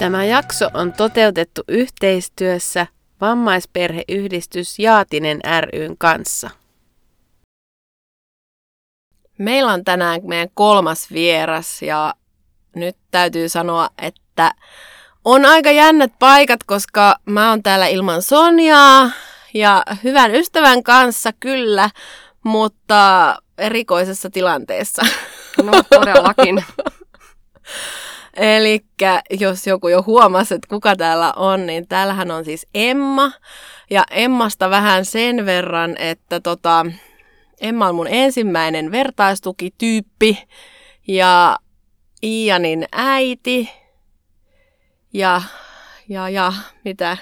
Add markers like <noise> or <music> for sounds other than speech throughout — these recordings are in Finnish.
Tämä jakso on toteutettu yhteistyössä vammaisperheyhdistys Jaatinen ryn kanssa. Meillä on tänään meidän kolmas vieras ja nyt täytyy sanoa, että on aika jännät paikat, koska mä oon täällä ilman Sonjaa ja hyvän ystävän kanssa kyllä, mutta erikoisessa tilanteessa. No todellakin. <laughs> Eli jos joku jo huomasi, että kuka täällä on, niin täällähän on siis Emma. Ja Emmasta vähän sen verran, että tota, Emma on mun ensimmäinen vertaistukityyppi ja Ianin äiti ja, ja, ja mitä,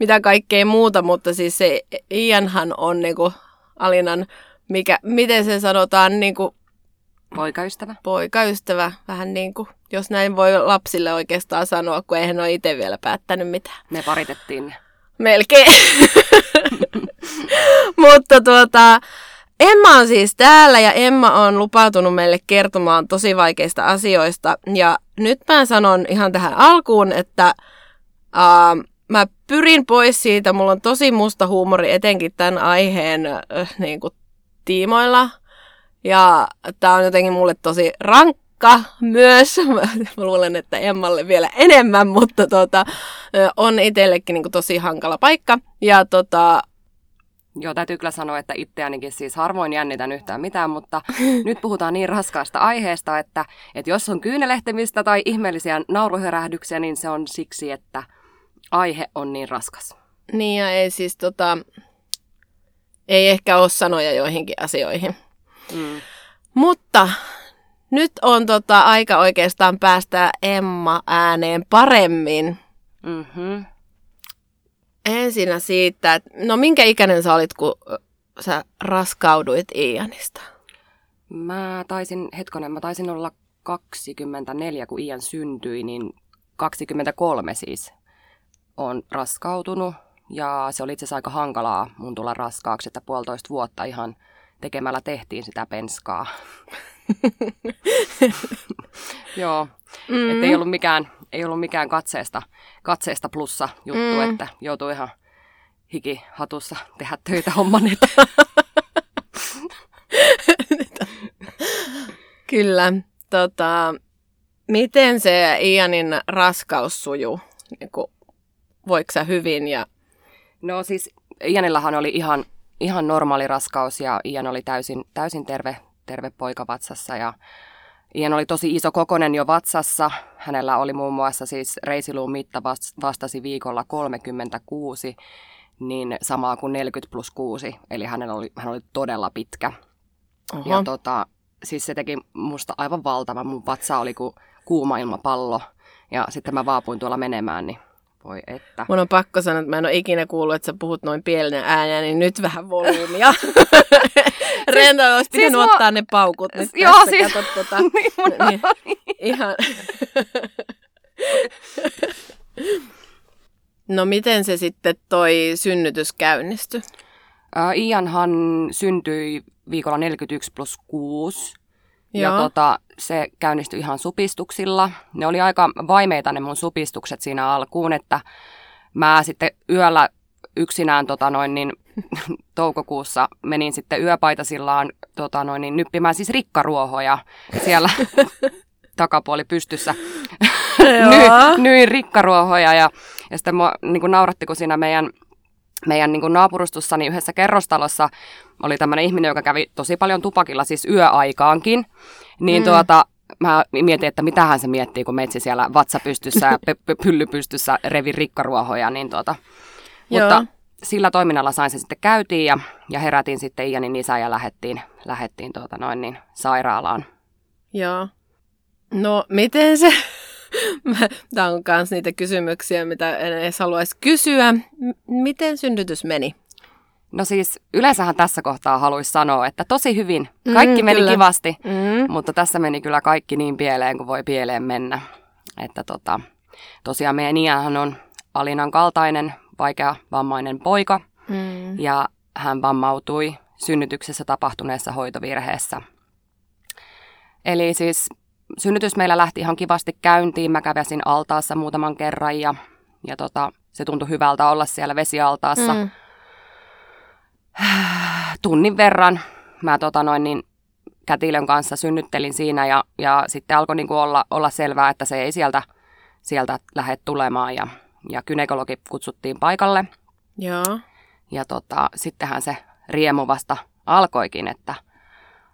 mitä kaikkea muuta, mutta siis se Ianhan on niinku Alinan, mikä, miten se sanotaan, niinku Poikaystävä. Poikaystävä, vähän niin kuin, jos näin voi lapsille oikeastaan sanoa, kun eihän ole itse vielä päättänyt mitään. Me paritettiin Melkein. <laughs> Mutta tuota, Emma on siis täällä ja Emma on lupautunut meille kertomaan tosi vaikeista asioista. Ja nyt mä sanon ihan tähän alkuun, että uh, mä pyrin pois siitä. Mulla on tosi musta huumori etenkin tämän aiheen uh, niin kuin, tiimoilla – ja tämä on jotenkin mulle tosi rankka myös. <laughs> Mä luulen, että Emmalle vielä enemmän, mutta tota, on itsellekin niin tosi hankala paikka. Ja tota, Joo, täytyy kyllä sanoa, että itseänikin siis harvoin jännitän yhtään mitään, mutta <laughs> nyt puhutaan niin raskaasta aiheesta, että, että jos on kyynelehtemistä tai ihmeellisiä nauruherähdyksiä, niin se on siksi, että aihe on niin raskas. Niin ja ei siis tota, ei ehkä ole sanoja joihinkin asioihin. Mm. Mutta nyt on tota aika oikeastaan päästä Emma ääneen paremmin. Mm-hmm. Ensinnä siitä, että no minkä ikäinen sä olit, kun sä raskauduit Ianista? Mä taisin, hetkonen, mä taisin olla 24, kun Ian syntyi, niin 23 siis on raskautunut. Ja se oli itse asiassa aika hankalaa mun tulla raskaaksi, että puolitoista vuotta ihan – tekemällä tehtiin sitä penskaa. <laughs> <laughs> Joo, mm. että ei ollut mikään, ei ollut mikään katseesta, katseesta plussa juttu, mm. että joutui ihan hikihatussa tehdä töitä <laughs> homman <laughs> Kyllä. Tota, miten se Ianin raskaus sujuu? Niin voiko sä hyvin? Ja... No siis Ianillahan oli ihan ihan normaali raskaus ja Ian oli täysin, täysin terve, terve poika vatsassa ja Ian oli tosi iso kokonen jo vatsassa. Hänellä oli muun muassa siis reisiluun mitta vastasi viikolla 36, niin samaa kuin 40 plus 6, eli hänellä oli, hän oli todella pitkä. Oho. Ja tota, siis se teki musta aivan valtava. Mun vatsa oli kuin kuuma ilmapallo. Ja sitten mä vaapuin tuolla menemään, niin voi että. Mun on pakko sanoa, että mä en ole ikinä kuullut, että sä puhut noin pienen ääneen, niin nyt vähän volyymia. <laughs> Renta olisi pitänyt siis ottaa mä... ne paukut nyt Joo, tässä, siis... kato, tota, <laughs> niin, niin, ihan... no miten se sitten toi synnytys käynnistyi? Uh, Ianhan syntyi viikolla 41 plus 6 Joo. Ja tota, se käynnistyi ihan supistuksilla. Ne oli aika vaimeita ne mun supistukset siinä alkuun, että mä sitten yöllä yksinään tota noin, niin, <laughs> toukokuussa menin sitten yöpaitasillaan tota noin, niin, nyppimään siis rikkaruohoja siellä <laughs> takapuoli pystyssä. <laughs> Ny, nyin rikkaruohoja ja, ja sitten mua niin nauratti, kun siinä meidän meidän niin naapurustussani yhdessä kerrostalossa oli tämmöinen ihminen, joka kävi tosi paljon tupakilla, siis yöaikaankin. Niin mm. tuota, mä mietin, että mitähän se miettii, kun meitsi siellä vatsa pystyssä ja p- pylly pystyssä revi rikkaruohoja. Niin tuota. Mutta sillä toiminnalla sain se sitten käytiin ja, ja herätin sitten Ianin isä ja lähettiin, lähettiin tuota noin niin, sairaalaan. Joo. No miten se, Tämä on myös niitä kysymyksiä, mitä en edes haluaisi kysyä. M- miten synnytys meni? No siis yleensähän tässä kohtaa haluaisi sanoa, että tosi hyvin. Kaikki mm, meni kyllä. kivasti, mm. mutta tässä meni kyllä kaikki niin pieleen kuin voi pieleen mennä. Että tota, tosiaan meidän Ianhan on Alinan kaltainen vaikea vammainen poika mm. ja hän vammautui synnytyksessä tapahtuneessa hoitovirheessä. Eli siis synnytys meillä lähti ihan kivasti käyntiin. Mä käväsin altaassa muutaman kerran ja, ja tota, se tuntui hyvältä olla siellä vesialtaassa. Mm. <sighs> Tunnin verran mä tota noin, niin kätilön kanssa synnyttelin siinä ja, ja sitten alkoi niin olla, olla selvää, että se ei sieltä, sieltä lähde tulemaan ja, ja kynekologi kutsuttiin paikalle. Joo. Ja tota, sittenhän se riemu vasta alkoikin, että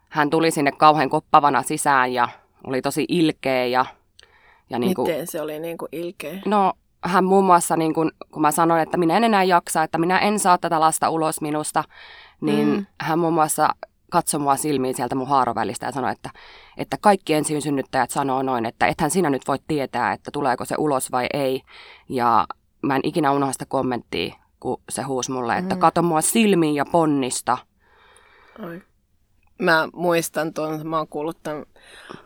hän tuli sinne kauhean koppavana sisään ja oli tosi ilkeä. Ja, ja niin kuin, Miten se oli niin kuin ilkeä? No hän muun muassa, niin kuin, kun mä sanoin, että minä en enää jaksa, että minä en saa tätä lasta ulos minusta, niin mm. hän muun muassa katsoi mua silmiin sieltä mun haarovälistä ja sanoi, että, että kaikki ensin synnyttäjät sanoo noin, että ethän sinä nyt voi tietää, että tuleeko se ulos vai ei. Ja mä en ikinä unohda sitä kommenttia, kun se huusi mulle, että mm. kato mua silmiin ja ponnista. Oi. Mä muistan tuon, mä oon kuullut tämän,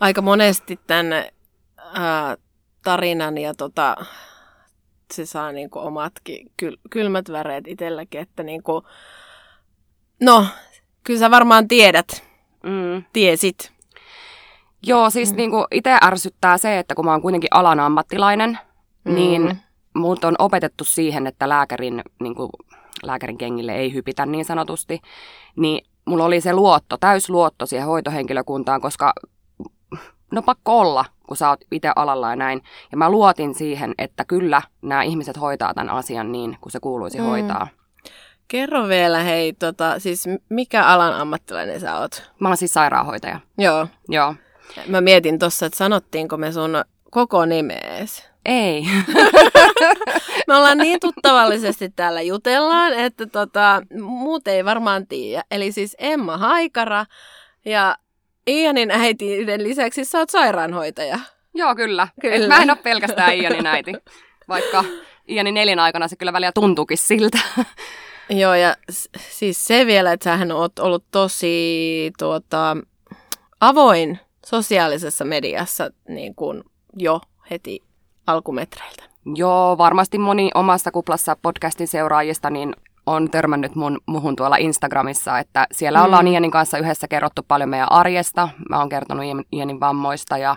aika monesti tänne ää, tarinan ja tota, se saa niinku omatkin kyl, kylmät väreet itselläkin, että niinku, no, kyllä sä varmaan tiedät, mm. tiesit. Joo, siis mm. niinku itse ärsyttää se, että kun mä oon kuitenkin alan ammattilainen, mm. niin mut on opetettu siihen, että lääkärin, niin kuin, lääkärin kengille ei hypitä niin sanotusti, niin mulla oli se luotto, täysluotto siihen hoitohenkilökuntaan, koska no pakko olla, kun sä oot itse alalla ja näin. Ja mä luotin siihen, että kyllä nämä ihmiset hoitaa tämän asian niin, kuin se kuuluisi mm. hoitaa. Kerro vielä, hei, tota, siis mikä alan ammattilainen sä oot? Mä oon siis sairaanhoitaja. Joo. Joo. Mä mietin tossa, että sanottiinko me sun koko nimees. Ei. <laughs> Me ollaan niin tuttavallisesti täällä jutellaan, että tota, muut ei varmaan tiedä. Eli siis Emma Haikara ja Ianin äitiden lisäksi sä oot sairaanhoitaja. Joo, kyllä. kyllä. mä en ole pelkästään Ianin äiti, vaikka Ianin neljän aikana se kyllä välillä tuntuukin siltä. Joo, ja siis se vielä, että sähän oot ollut tosi tuota, avoin sosiaalisessa mediassa niin kuin jo heti alkumetreiltä. Joo, varmasti moni omassa kuplassa podcastin seuraajista niin on törmännyt mun, muhun tuolla Instagramissa, että siellä mm. ollaan Ianin kanssa yhdessä kerrottu paljon meidän arjesta. Mä oon kertonut Ianin vammoista ja,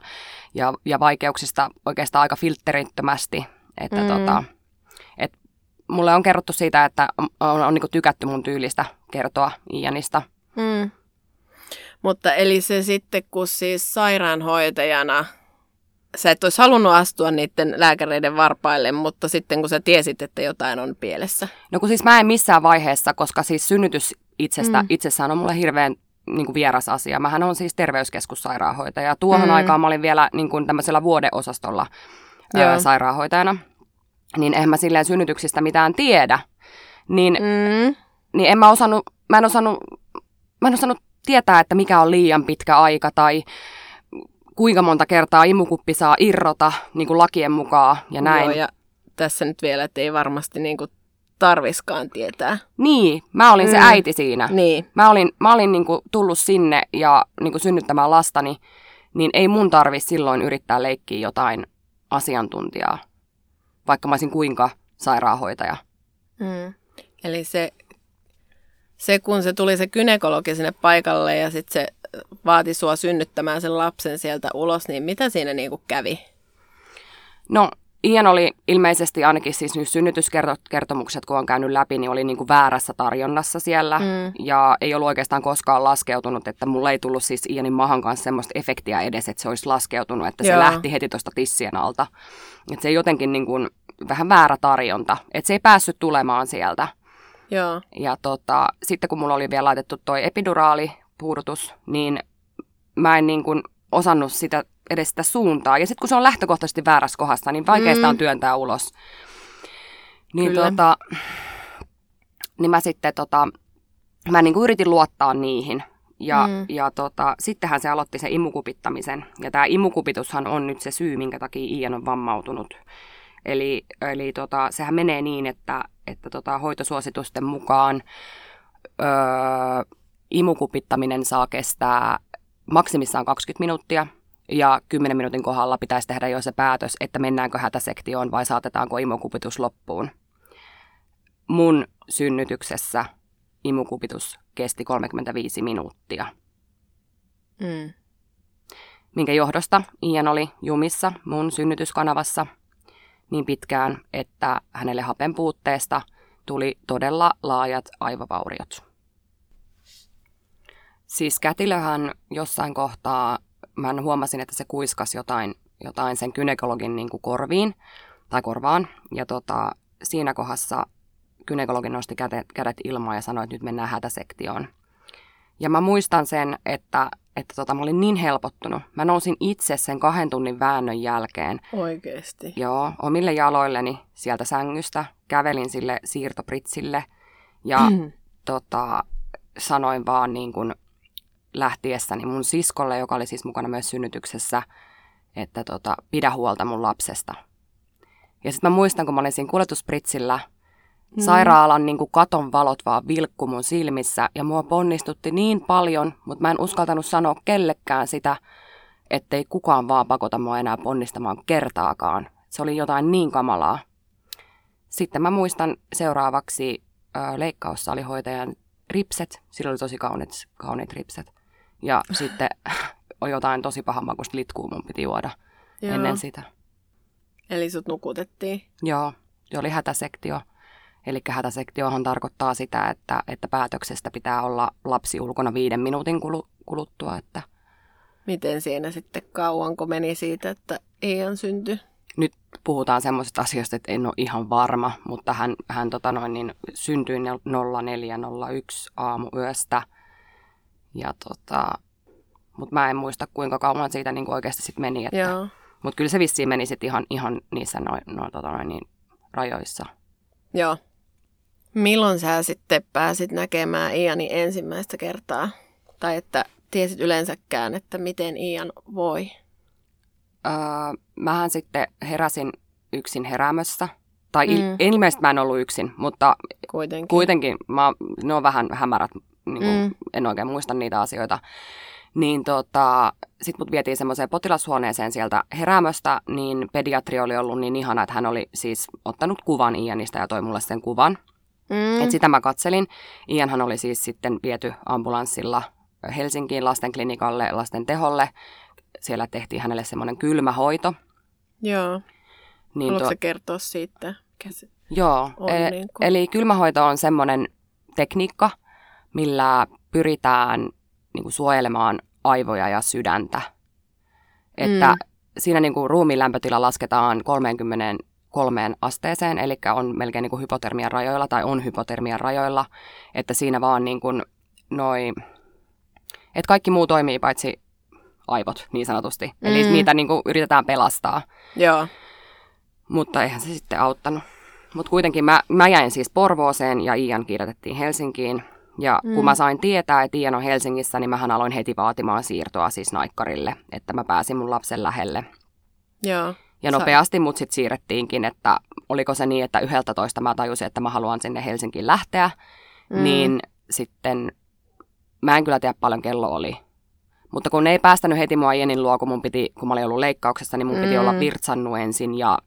ja, ja vaikeuksista oikeastaan aika filterittömästi. Että mm. tota, et mulle on kerrottu siitä, että on, on, on niin tykätty mun tyylistä kertoa Ianista. Mm. Mutta eli se sitten, kun siis sairaanhoitajana sä et olisi halunnut astua niiden lääkäreiden varpaille, mutta sitten kun sä tiesit, että jotain on pielessä. No kun siis mä en missään vaiheessa, koska siis synnytys itsestä, mm. itsessään on mulle hirveän niin kuin vieras asia. Mähän on siis terveyskeskussairaanhoitaja. Tuohon mm. aikaan mä olin vielä niin kuin tämmöisellä vuodeosastolla ää, sairaanhoitajana. Niin eihän mä silleen synnytyksistä mitään tiedä. Niin, mm. niin en mä osannut, mä en osannut, mä en osannut tietää, että mikä on liian pitkä aika tai kuinka monta kertaa imukuppi saa irrota niin kuin lakien mukaan ja näin. Joo, ja tässä nyt vielä, että ei varmasti niin kuin tarviskaan tietää. Niin, mä olin mm. se äiti siinä. Niin. Mä olin, mä olin niin kuin tullut sinne ja niin kuin synnyttämään lastani, niin ei mun tarvi silloin yrittää leikkiä jotain asiantuntijaa, vaikka mä olisin kuinka sairaanhoitaja. Mm. Eli se, se, kun se tuli se kynekologi sinne paikalle ja sitten se vaati sua synnyttämään sen lapsen sieltä ulos, niin mitä siinä niin kuin kävi? No Ian oli ilmeisesti ainakin siis nyt synnytyskertomukset, kun on käynyt läpi, niin oli niin kuin väärässä tarjonnassa siellä. Mm. Ja ei ollut oikeastaan koskaan laskeutunut, että mulla ei tullut siis Ianin mahan kanssa semmoista efektiä edes, että se olisi laskeutunut, että Joo. se lähti heti tuosta tissien alta. Että se jotenkin niin kuin vähän väärä tarjonta, että se ei päässyt tulemaan sieltä. Joo. Ja tota, sitten kun mulla oli vielä laitettu toi epiduraali puudutus, niin mä en niin kuin osannut sitä edes sitä suuntaa. Ja sitten kun se on lähtökohtaisesti väärässä kohdassa, niin vaikeasta mm. on työntää ulos. Niin, tota, niin mä sitten tota, mä niin kuin yritin luottaa niihin. Ja, mm. ja tota, sittenhän se aloitti se imukupittamisen. Ja tämä imukupitushan on nyt se syy, minkä takia Ian on vammautunut. Eli, eli tota, sehän menee niin, että, että tota, hoitosuositusten mukaan öö, imukupittaminen saa kestää maksimissaan 20 minuuttia. Ja 10 minuutin kohdalla pitäisi tehdä jo se päätös, että mennäänkö hätäsektioon vai saatetaanko imukupitus loppuun. Mun synnytyksessä imukupitus kesti 35 minuuttia. Mm. Minkä johdosta Ian oli jumissa mun synnytyskanavassa niin pitkään, että hänelle hapen puutteesta tuli todella laajat aivovauriot. Siis kätilöhän jossain kohtaa, mä huomasin, että se kuiskas jotain, jotain sen kynekologin niin kuin korviin tai korvaan. Ja tota, siinä kohdassa kynekologi nosti kädet, kädet ilmaan ja sanoi, että nyt mennään hätäsektioon. Ja mä muistan sen, että, että tota, mä olin niin helpottunut. Mä nousin itse sen kahden tunnin väännön jälkeen. Oikeesti? Joo, omille jaloilleni sieltä sängystä. Kävelin sille siirtopritsille ja mm. tota, sanoin vaan niin kuin lähtiessäni mun siskolle, joka oli siis mukana myös synnytyksessä, että tota, pidä huolta mun lapsesta. Ja sitten mä muistan, kun mä olin siinä kuljetuspritsillä – Mm. Sairaalan niin kuin katon valot vaan vilkku mun silmissä ja mua ponnistutti niin paljon, mutta mä en uskaltanut sanoa kellekään sitä, ettei kukaan vaan pakota mua enää ponnistamaan kertaakaan. Se oli jotain niin kamalaa. Sitten mä muistan seuraavaksi leikkaussaalihoitajan ripset. Sillä oli tosi kauniit, kauniit ripset. Ja sitten <laughs> on jotain tosi pahamakuista litkuu mun piti juoda Joo. ennen sitä. Eli sut nukutettiin? Joo, se oli hätäsektio. Eli hätäsektiohan tarkoittaa sitä, että, että päätöksestä pitää olla lapsi ulkona viiden minuutin kuluttua. Että... Miten siinä sitten kauanko meni siitä, että Ian syntyi? Nyt puhutaan semmoisesta asiasta, että en ole ihan varma, mutta hän, hän tota noin, niin syntyi 0401 aamuyöstä. Ja tota, mutta mä en muista, kuinka kauan siitä niin oikeasti sitten meni. Että, mutta kyllä se vissiin meni sitten ihan, ihan niissä noin, noin, tota noin, niin rajoissa. Joo. Milloin sä sitten pääsit näkemään Iani ensimmäistä kertaa? Tai että tiesit yleensäkään, että miten Ian voi? Öö, mähän sitten heräsin yksin heräämössä. Tai mm. ilmeisesti mä en ollut yksin, mutta kuitenkin, kuitenkin mä, ne on vähän hämärät, niin kuin, mm. en oikein muista niitä asioita. Niin tota, sitten mut vietiin semmoiseen potilashuoneeseen sieltä heräämöstä, niin pediatri oli ollut niin ihana, että hän oli siis ottanut kuvan Ianista ja toi mulle sen kuvan. Mm. Et sitä mä katselin. Ianhan oli siis sitten viety ambulanssilla Helsinkiin lastenklinikalle, lasten teholle. Siellä tehtiin hänelle semmoinen kylmähoito. Joo. Niin Haluatko tuo... kertoa siitä? Käs... Joo, e- niin kuin... eli kylmähoito on semmoinen tekniikka, millä pyritään niin kuin suojelemaan aivoja ja sydäntä. Että mm. siinä niin kuin ruumiin lämpötila lasketaan 30 kolmeen asteeseen, eli on melkein niin kuin hypotermian rajoilla tai on hypotermian rajoilla, että siinä vaan niin kuin noi, että kaikki muu toimii paitsi aivot niin sanotusti. Mm. Eli niitä niin kuin yritetään pelastaa. Joo. Mutta eihän se sitten auttanut. Mutta kuitenkin mä, mä jäin siis Porvooseen ja Ian kirjoitettiin Helsinkiin. Ja mm. kun mä sain tietää, että Ian on Helsingissä, niin mähän aloin heti vaatimaan siirtoa siis naikkarille, että mä pääsin mun lapsen lähelle. Joo. Ja nopeasti mut sitten siirrettiinkin, että oliko se niin, että yhdeltä toista mä tajusin, että mä haluan sinne Helsinkiin lähteä. Mm. Niin sitten, mä en kyllä tiedä paljon kello oli. Mutta kun ne ei päästänyt heti mua Jenin luo, kun, mun piti, kun mä olin ollut leikkauksessa, niin mun mm. piti olla virtsannut ensin ja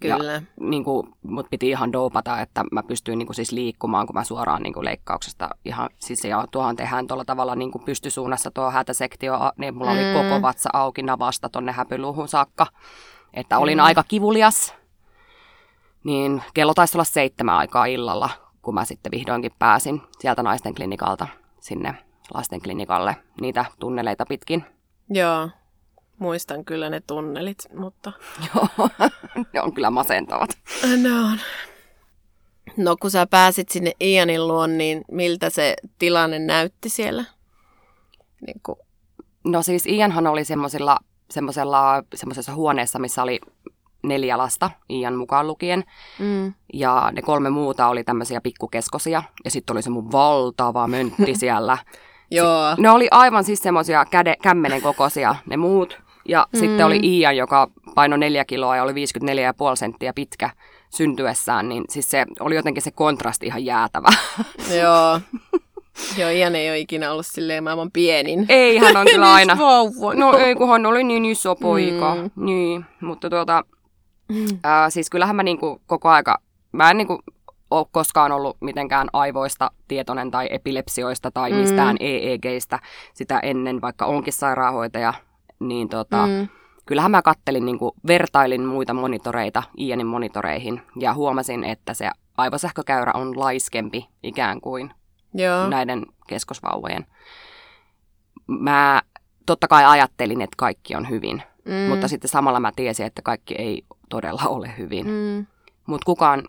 Kyllä. Ja, niin kuin, mut piti ihan dopata, että mä pystyin niin kuin, siis liikkumaan, kun mä suoraan niin kuin, leikkauksesta ihan, siis ja tuohon tehdään tuolla tavalla niin kuin pystysuunnassa tuo hätäsektio, niin mulla mm. oli koko vatsa auki navasta tonne häpyluuhun saakka että olin mm. aika kivulias. Niin kello taisi olla seitsemän aikaa illalla, kun mä sitten vihdoinkin pääsin sieltä naisten klinikalta sinne lasten klinikalle niitä tunneleita pitkin. Joo, muistan kyllä ne tunnelit, mutta... <laughs> Joo, ne on kyllä masentavat. Ne on. No kun sä pääsit sinne Ianin luon, niin miltä se tilanne näytti siellä? Niin kun... No siis Ianhan oli semmoisella, semmoisessa huoneessa, missä oli neljä lasta, Ian mukaan lukien. Mm. Ja ne kolme muuta oli tämmöisiä pikkukeskosia. Ja sitten oli se mun valtava möntti <laughs> siellä. Joo. Ne oli aivan siis semmoisia käde, kämmenen kokoisia ne muut. Ja mm. sitten oli Ian, joka painoi neljä kiloa ja oli 54,5 senttiä pitkä syntyessään, niin siis se oli jotenkin se kontrasti ihan jäätävä. <laughs> Joo. Joo, Ian ei ole ikinä ollut silleen maailman pienin. Ei, hän on <laughs> kyllä aina. no ei, kun hän oli niin iso poika. Mm. Niin, mutta tuota, mm. ää, siis kyllähän mä niinku koko aika, mä en niinku ole koskaan ollut mitenkään aivoista tietoinen tai epilepsioista tai mm. mistään EEGistä sitä ennen, vaikka onkin sairaanhoitaja, niin tota, mm. kyllähän mä kattelin, niin kuin, vertailin muita monitoreita Ianin monitoreihin ja huomasin, että se aivosähkökäyrä on laiskempi ikään kuin Joo. näiden keskosvauvojen. Mä totta kai ajattelin, että kaikki on hyvin, mm. mutta sitten samalla mä tiesin, että kaikki ei todella <laughs> ole hyvin. Mm. Mutta kukaan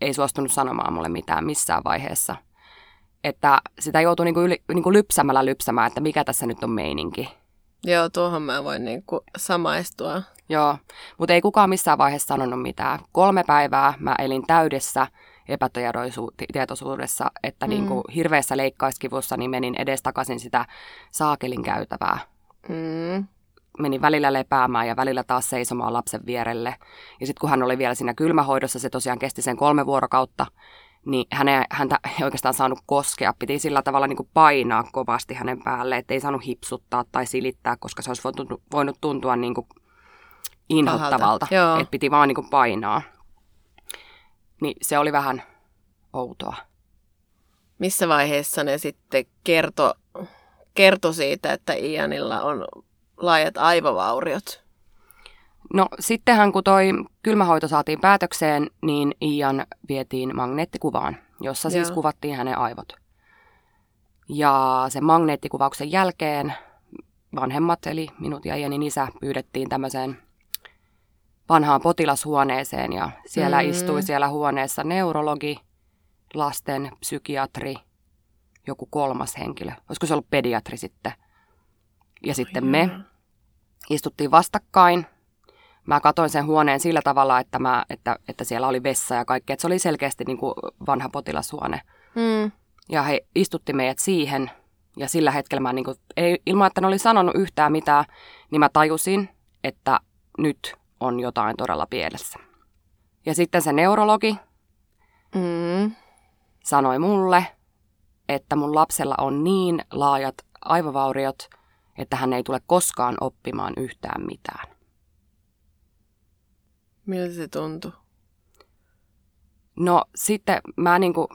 ei suostunut sanomaan mulle mitään missään vaiheessa. Että sitä joutuu niinku yli, niinku lypsämällä lypsämään, että mikä tässä nyt on meininki. Joo, tuohon mä voin niinku samaistua. Joo, mutta ei kukaan missään vaiheessa sanonut mitään. Kolme päivää mä elin täydessä epätietoisuudessa, että mm. niinku hirveässä leikkauskivussa niin menin edestakaisin sitä saakelin käytävää. Mm menin välillä lepäämään ja välillä taas seisomaan lapsen vierelle. Ja sitten kun hän oli vielä siinä kylmähoidossa, se tosiaan kesti sen kolme vuorokautta, niin häne, häntä ei oikeastaan saanut koskea. Piti sillä tavalla niin kuin painaa kovasti hänen päälle, että ei saanut hipsuttaa tai silittää, koska se olisi voinut, voinut tuntua niin kuin inhottavalta. Että piti vaan niin kuin painaa. Niin se oli vähän outoa. Missä vaiheessa ne sitten kertoi kerto siitä, että Ianilla on laajat aivovauriot? No sittenhän kun toi kylmähoito saatiin päätökseen, niin Ian vietiin magneettikuvaan, jossa siis Joo. kuvattiin hänen aivot. Ja sen magneettikuvauksen jälkeen vanhemmat, eli minut ja Ianin isä, pyydettiin tämmöiseen vanhaan potilashuoneeseen ja siellä mm. istui siellä huoneessa neurologi, lasten psykiatri, joku kolmas henkilö. Olisiko se ollut pediatri sitten? Ja sitten me istuttiin vastakkain. Mä katoin sen huoneen sillä tavalla, että, mä, että, että siellä oli vessa ja kaikki. Että se oli selkeästi niin kuin vanha potilashuone. Mm. Ja he istutti meidät siihen. Ja sillä hetkellä mä, niin kuin, ei, ilman että ne oli sanonut yhtään mitään, niin mä tajusin, että nyt on jotain todella pielessä. Ja sitten se neurologi mm. sanoi mulle, että mun lapsella on niin laajat aivovauriot, että hän ei tule koskaan oppimaan yhtään mitään. Miltä se tuntui? No sitten mä niinku...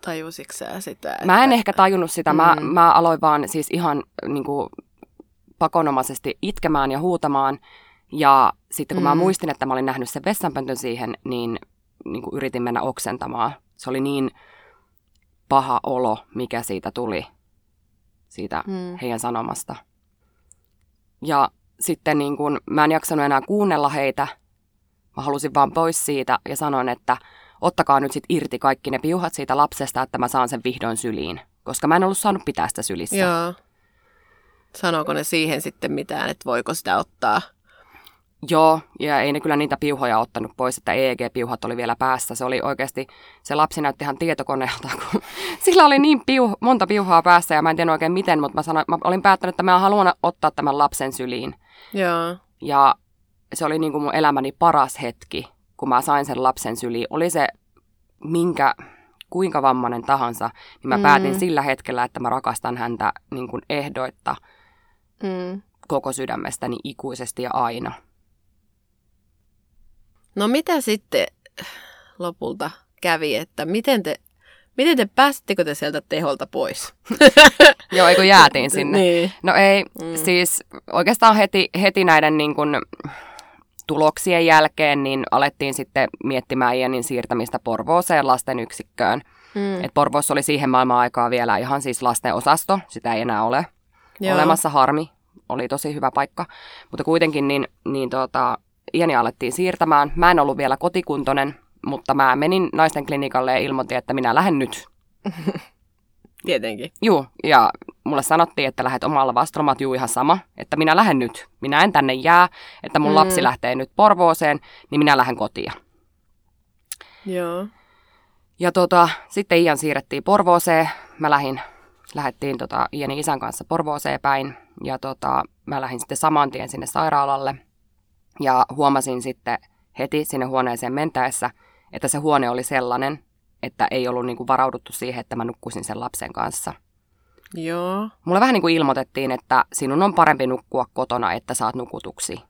Tajusitko sä sitä? Että... Mä en ehkä tajunnut sitä. Mm. Mä, mä aloin vaan siis ihan niinku pakonomaisesti itkemään ja huutamaan. Ja sitten kun mm. mä muistin, että mä olin nähnyt sen vessanpöntön siihen, niin, niin kuin yritin mennä oksentamaan. Se oli niin paha olo, mikä siitä tuli siitä mm. heidän sanomasta. Ja sitten niin kun, mä en jaksanut enää kuunnella heitä. Mä halusin vaan pois siitä ja sanoin, että ottakaa nyt sit irti kaikki ne piuhat siitä lapsesta, että mä saan sen vihdoin syliin. Koska mä en ollut saanut pitää sitä sylissä. Joo. Sanooko ne siihen sitten mitään, että voiko sitä ottaa? Joo, ja ei ne kyllä niitä piuhoja ottanut pois, että EEG-piuhat oli vielä päässä. Se oli oikeasti, se lapsi näytti ihan tietokoneelta, <laughs> kun sillä oli niin piu, monta piuhaa päässä ja mä en tiedä oikein miten, mutta mä, sanoin, mä olin päättänyt, että mä haluan ottaa tämän lapsen syliin. Joo. Ja se oli niin kuin mun elämäni paras hetki, kun mä sain sen lapsen syliin. Oli se minkä, kuinka vammainen tahansa, niin mä mm. päätin sillä hetkellä, että mä rakastan häntä niin kuin ehdoitta mm. koko sydämestäni ikuisesti ja aina. No mitä sitten lopulta kävi, että miten te, miten te pääsittekö te sieltä teholta pois? <laughs> Joo, eikö jäätiin <laughs> sinne? niin. No ei, mm. siis oikeastaan heti, heti näiden niin kun, tuloksien jälkeen niin alettiin sitten miettimään Ianin siirtämistä Porvooseen lasten yksikköön. Mm. Et Porvoossa oli siihen maailman aikaa vielä ihan siis lasten osasto, sitä ei enää ole Joo. olemassa, harmi, oli tosi hyvä paikka. Mutta kuitenkin niin, niin tuota, iäni alettiin siirtämään. Mä en ollut vielä kotikuntoinen, mutta mä menin naisten klinikalle ja ilmoitin, että minä lähden nyt. <laughs> Tietenkin. Juu, ja mulle sanottiin, että lähdet omalla vastromat, juu ihan sama, että minä lähden nyt. Minä en tänne jää, että mun mm. lapsi lähtee nyt Porvooseen, niin minä lähden kotiin. Joo. Ja tota, sitten Ian siirrettiin Porvooseen. Mä lähdin, lähdettiin tota, Ianin isän kanssa Porvooseen päin ja tota, mä lähdin sitten saman tien sinne sairaalalle ja huomasin sitten heti sinne huoneeseen mentäessä, että se huone oli sellainen, että ei ollut niin kuin varauduttu siihen, että mä nukkuisin sen lapsen kanssa. Joo. Mulle vähän niin kuin ilmoitettiin, että sinun on parempi nukkua kotona, että saat nukutuksi.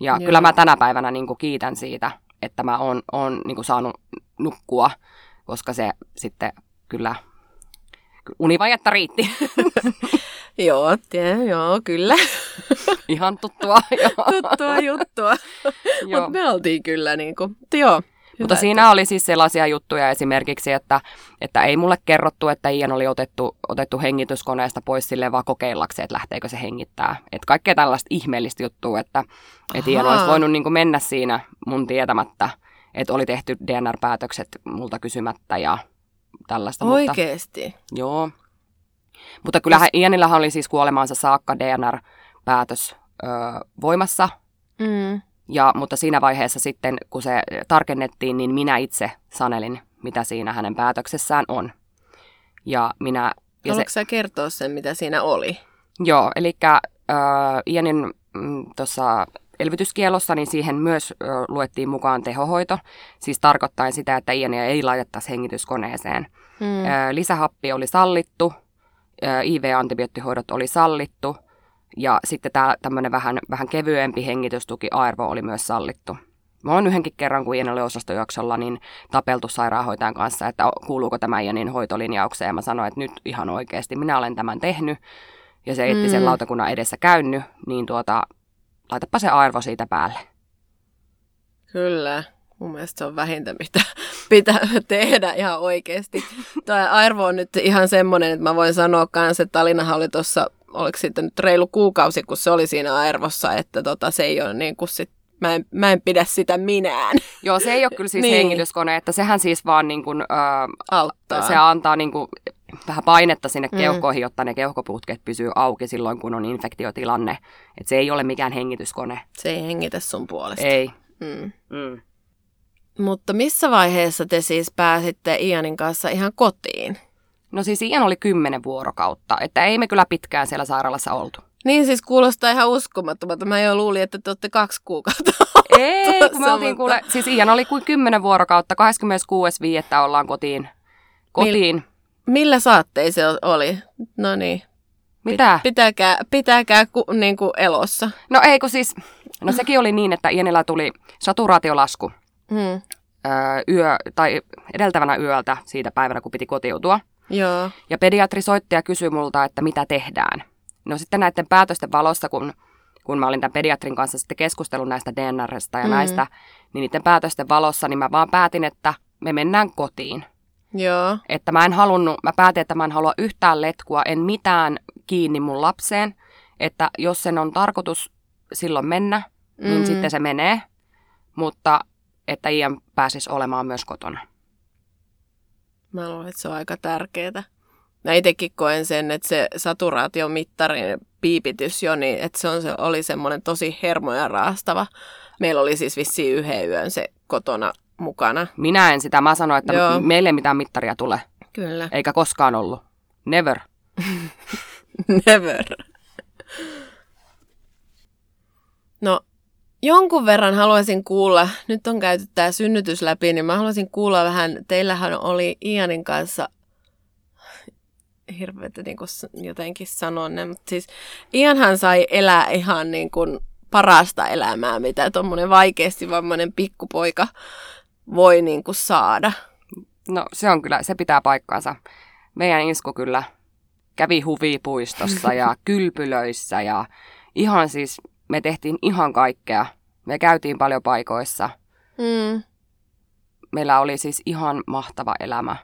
Ja Joo. kyllä mä tänä päivänä niin kuin kiitän siitä, että mä oon, oon niin kuin saanut nukkua, koska se sitten kyllä univajetta riitti. <laughs> joo, tie, joo, kyllä. Ihan tuttua. tuttua juttua. Mutta me oltiin kyllä niin kuin, joo. Hyvä, Mutta siinä että... oli siis sellaisia juttuja esimerkiksi, että, että ei mulle kerrottu, että Ian oli otettu, otettu hengityskoneesta pois sille vaan kokeillakseen, että lähteekö se hengittää. Että kaikkea tällaista ihmeellistä juttua, että, että Ian olisi voinut niin mennä siinä mun tietämättä, että oli tehty DNR-päätökset multa kysymättä ja tällaista. Oikeesti? Mutta, joo. Mutta kyllähän Ianillähän oli siis kuolemaansa saakka DNR-päätös öö, voimassa. Mm. Ja, mutta siinä vaiheessa sitten, kun se tarkennettiin, niin minä itse sanelin, mitä siinä hänen päätöksessään on. Ja minä... Ja Haluatko se, sä kertoa sen, mitä siinä oli? Joo, eli äh, Ianin mm, tuossa elvytyskielossa, niin siihen myös ö, luettiin mukaan tehohoito, siis tarkoittain sitä, että Iania ei laitettaisi hengityskoneeseen. Mm. Ö, lisähappi oli sallittu, IV-antibioottihoidot oli sallittu, ja sitten tämä tämmöinen vähän, vähän kevyempi hengitystuki ARVO oli myös sallittu. Mä oon yhdenkin kerran, kun Ian oli osastojaksolla, niin tapeltu sairaanhoitajan kanssa, että kuuluuko tämä Ianin hoitolinjaukseen. Ja mä sanoin, että nyt ihan oikeasti minä olen tämän tehnyt. Ja se etti sen mm. lautakunnan edessä käynyt, niin tuota, laitapa se arvo siitä päälle. Kyllä. Mun mielestä se on vähintä, mitä <laughs> pitää tehdä ihan oikeasti. Tuo arvo on nyt ihan semmoinen, että mä voin sanoa kanssa, että Talinahan oli tuossa, oliko sitten nyt reilu kuukausi, kun se oli siinä arvossa, että tota, se ei ole niin kuin sit Mä en, mä en pidä sitä minään. <laughs> Joo, se ei ole kyllä siis niin. hengityskone, että sehän siis vaan niin kuin, äh, Auttaa. se antaa niin kuin vähän painetta sinne mm. keuhkoihin, jotta ne keuhkoputket pysyy auki silloin, kun on infektiotilanne. Että se ei ole mikään hengityskone. Se ei hengitä sun puolesta. Ei. Mm. Mm. Mutta missä vaiheessa te siis pääsitte Ianin kanssa ihan kotiin? No siis Ian oli kymmenen vuorokautta, että ei me kyllä pitkään siellä sairaalassa oltu. Niin siis kuulostaa ihan uskomattomalta. Mä jo luulin, että te olette kaksi kuukautta. <laughs> Ei, kun me oltiin kuule, siis Ian oli kuin kymmenen vuorokautta, 26.5. ollaan kotiin. kotiin. Mil, millä saattein se oli? No niin. Mitä? Pitäkää, pitäkää ku, niin kuin elossa. No ei kun siis, no sekin oli niin, että Ienillä tuli saturaatiolasku hmm. yö, tai edeltävänä yöltä siitä päivänä, kun piti kotiutua. Joo. Ja pediatri soitti ja kysyi multa, että mitä tehdään. No sitten näiden päätösten valossa, kun, kun mä olin tämän pediatrin kanssa sitten keskustellut näistä DNRstä ja mm. näistä, niin niiden päätösten valossa, niin mä vaan päätin, että me mennään kotiin. Joo. Että mä en halunnut, mä päätin, että mä en halua yhtään letkua, en mitään kiinni mun lapseen. Että jos sen on tarkoitus silloin mennä, niin mm. sitten se menee. Mutta että Ian pääsisi olemaan myös kotona. Mä luulen, että se on aika tärkeää. Mä itsekin koen sen, että se saturaatiomittarin piipitys jo, niin että se, on, se oli semmoinen tosi hermoja raastava. Meillä oli siis vissiin yhden yön se kotona mukana. Minä en sitä. Mä sanoin, että Joo. meille ei mitään mittaria tule. Kyllä. Eikä koskaan ollut. Never. <laughs> Never. No, jonkun verran haluaisin kuulla, nyt on käyty tämä synnytys läpi, niin mä haluaisin kuulla vähän, teillähän oli Ianin kanssa hirveätä niin kuin jotenkin sanoa ne, mutta siis Ianhan sai elää ihan niin kuin parasta elämää, mitä tuommoinen vaikeasti vammainen pikkupoika voi niin kuin saada. No se on kyllä, se pitää paikkaansa. Meidän isku kyllä kävi huvipuistossa ja <laughs> kylpylöissä ja ihan siis, me tehtiin ihan kaikkea. Me käytiin paljon paikoissa. Mm. Meillä oli siis ihan mahtava elämä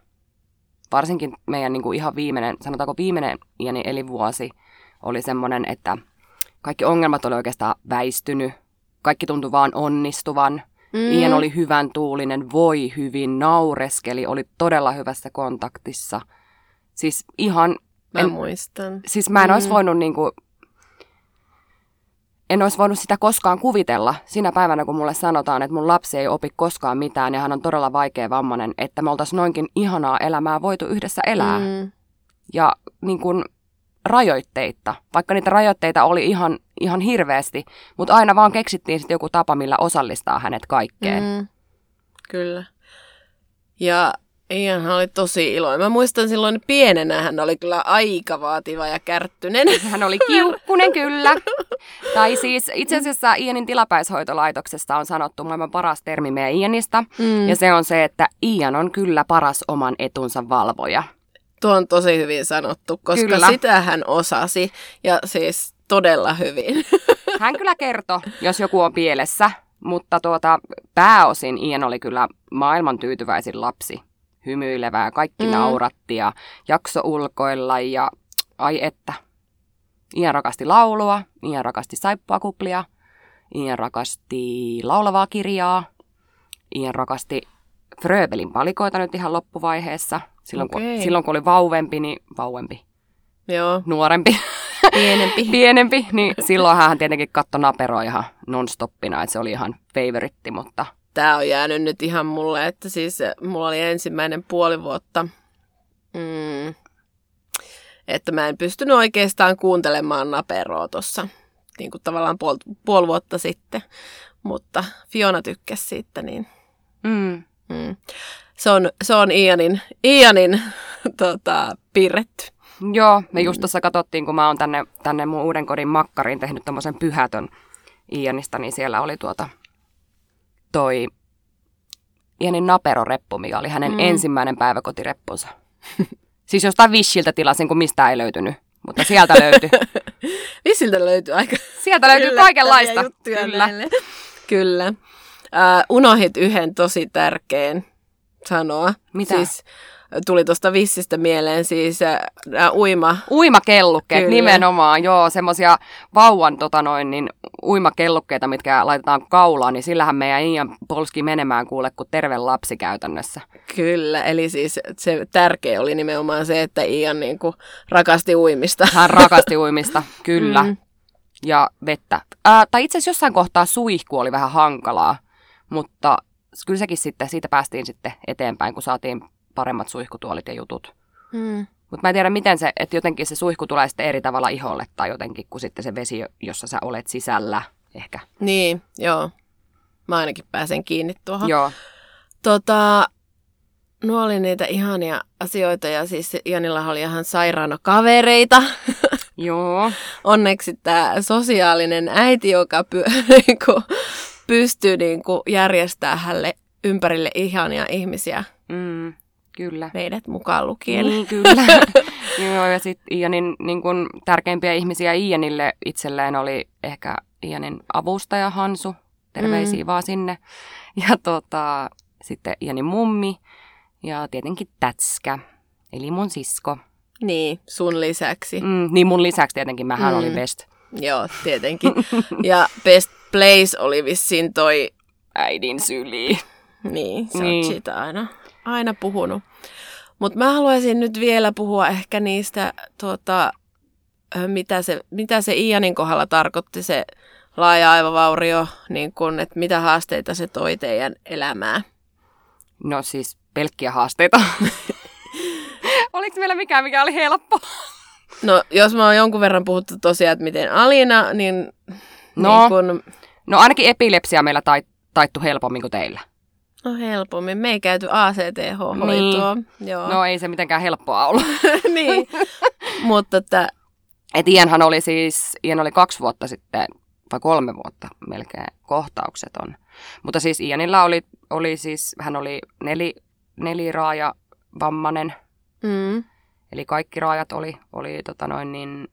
varsinkin meidän niin kuin ihan viimeinen, sanotaanko viimeinen iäni elinvuosi oli semmoinen, että kaikki ongelmat oli oikeastaan väistynyt. Kaikki tuntui vaan onnistuvan. Mm. Ian oli hyvän tuulinen, voi hyvin, naureskeli, oli todella hyvässä kontaktissa. Siis ihan... Mä en, muistan. Siis mä en mm. olisi voinut niin kuin, en olisi voinut sitä koskaan kuvitella sinä päivänä, kun mulle sanotaan, että mun lapsi ei opi koskaan mitään ja hän on todella vaikea vammainen, että me oltaisiin noinkin ihanaa elämää voitu yhdessä elää. Mm. ja niin kuin rajoitteita, vaikka niitä rajoitteita oli ihan, ihan hirveästi, mutta aina vaan keksittiin sitten joku tapa, millä osallistaa hänet kaikkeen. Mm, kyllä. Ja Ianhan oli tosi iloinen. Mä muistan silloin pienenä hän oli kyllä aika vaativa ja kärttynen. <laughs> Hän oli kiukkunen kyllä. tai siis itse asiassa Ianin tilapäishoitolaitoksesta on sanottu maailman paras termi meidän Ianista. Mm. Ja se on se, että Ian on kyllä paras oman etunsa valvoja. Tuo on tosi hyvin sanottu, koska kyllä. sitä hän osasi. Ja siis todella hyvin. <laughs> hän kyllä kertoi, jos joku on pielessä. Mutta tuota, pääosin Ian oli kyllä maailman tyytyväisin lapsi hymyilevää, kaikki mm. nauratti ja jakso ulkoilla ja ai että. Ian rakasti laulua, Ian rakasti saippuakuplia, Ian rakasti laulavaa kirjaa, Ian rakasti Fröbelin palikoita nyt ihan loppuvaiheessa. Silloin, okay. kun, silloin kun oli vauvempi, niin vauvempi. Joo. Nuorempi. Pienempi. <laughs> Pienempi, niin silloin hän tietenkin katsoi naperoa ihan non-stoppina, että se oli ihan favoritti, mutta tämä on jäänyt nyt ihan mulle, että siis mulla oli ensimmäinen puoli vuotta, mm, että mä en pystynyt oikeastaan kuuntelemaan naperoa tuossa niin kuin tavallaan puol, puoli vuotta sitten, mutta Fiona tykkäsi siitä, niin mm. Mm. Se, on, se on Ianin, Ianin <laughs> tota, piirretty. Joo, me just tuossa katsottiin, kun mä oon tänne, tänne mun uuden kodin makkariin tehnyt tämmöisen pyhätön Ianista, niin siellä oli tuota toi Ianin naperoreppu, mikä oli hänen mm. ensimmäinen päiväkotireppunsa. <laughs> siis jostain Vishiltä tilasin, kun mistään ei löytynyt. Mutta sieltä löytyi. <laughs> Vishiltä löytyy aika Sieltä löytyy kaikenlaista. Kyllä. <laughs> Kyllä. Uh, unohit yhden tosi tärkeän sanoa. Mitä? Siis tuli tuosta vissistä mieleen siis äh, uima. Uimakellukkeet Kyllä. nimenomaan, joo, semmoisia vauvan tota noin, niin uimakellukkeita, mitkä laitetaan kaulaan, niin sillähän meidän Ian polski menemään kuule kuin terve lapsi käytännössä. Kyllä, eli siis se tärkeä oli nimenomaan se, että Ian niin kuin rakasti uimista. Hän rakasti uimista, <laughs> kyllä. Mm. Ja vettä. Ää, tai itse asiassa jossain kohtaa suihku oli vähän hankalaa, mutta kyllä sekin sitten, siitä päästiin sitten eteenpäin, kun saatiin paremmat suihkutuolit ja jutut. Mm. Mutta mä en tiedä, miten se, että jotenkin se suihku tulee sitten eri tavalla iholle tai jotenkin kuin sitten se vesi, jossa sä olet sisällä ehkä. Niin, joo. Mä ainakin pääsen kiinni tuohon. Joo. Tota, nuo oli niitä ihania asioita ja siis Janilla oli ihan sairaana kavereita. <laughs> Joo. Onneksi tämä sosiaalinen äiti, joka py- <laughs> niinku, pystyy niinku järjestämään hänelle ympärille ihania ihmisiä. Mm. Kyllä. Meidät mukaan lukien. Niin, kyllä. <laughs> Joo, ja sitten Ianin niin kun, tärkeimpiä ihmisiä Ianille itselleen oli ehkä Ianin avustaja Hansu. Terveisiä mm. vaan sinne. Ja tota, sitten Ianin mummi ja tietenkin Tätskä, eli mun sisko. Niin, sun lisäksi. Mm, niin mun lisäksi tietenkin, mähän mm. olin best. Joo, tietenkin. <laughs> ja best place oli vissiin toi... Äidin syli. Niin, sä niin. sitä aina aina puhunut. Mutta mä haluaisin nyt vielä puhua ehkä niistä, tuota, mitä, se, mitä se Ianin kohdalla tarkoitti se laaja aivovaurio, niin kun, että mitä haasteita se toi teidän elämää? No siis pelkkiä haasteita. <laughs> Oliko meillä mikään, mikä oli helppo? No, jos mä oon jonkun verran puhuttu tosiaan, että miten Alina, niin... No, niin kun... no ainakin epilepsia meillä tait, taittu helpommin kuin teillä. No helpommin. Me ei käyty ACTH-hoitoa. Niin. Joo. No ei se mitenkään helppoa ollut. <laughs> niin, <laughs> mutta että... Et Ianhan oli siis, Ian oli kaksi vuotta sitten, vai kolme vuotta melkein kohtaukset on. Mutta siis Ianilla oli, oli siis, hän oli neli, neliraaja vammanen. Mm. Eli kaikki raajat oli, oli tota noin niin,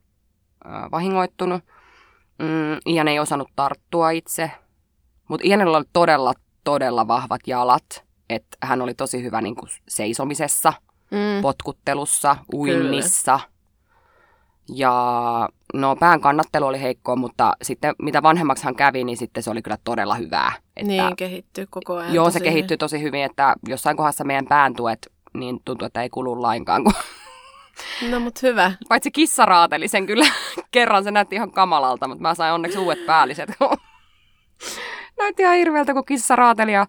äh, vahingoittunut. Mm, Ian ei osannut tarttua itse. Mutta Ianilla oli todella todella vahvat jalat. Että hän oli tosi hyvä niin kuin seisomisessa, mm. potkuttelussa, uinnissa. Kyllä. Ja no pään kannattelu oli heikkoa, mutta sitten mitä vanhemmaksi hän kävi, niin sitten se oli kyllä todella hyvää. Että, niin, kehittyy koko ajan. Joo, se kehittyy tosi hyvin, että jossain kohdassa meidän pään tuet, niin tuntuu, että ei kulu lainkaan. Kun... <laughs> No, mutta hyvä. Paitsi kissa raateli sen kyllä <laughs> kerran, se näytti ihan kamalalta, mutta mä sain onneksi uudet päälliset. <laughs> Näytti ihan hirveältä, kun kissa raateli ja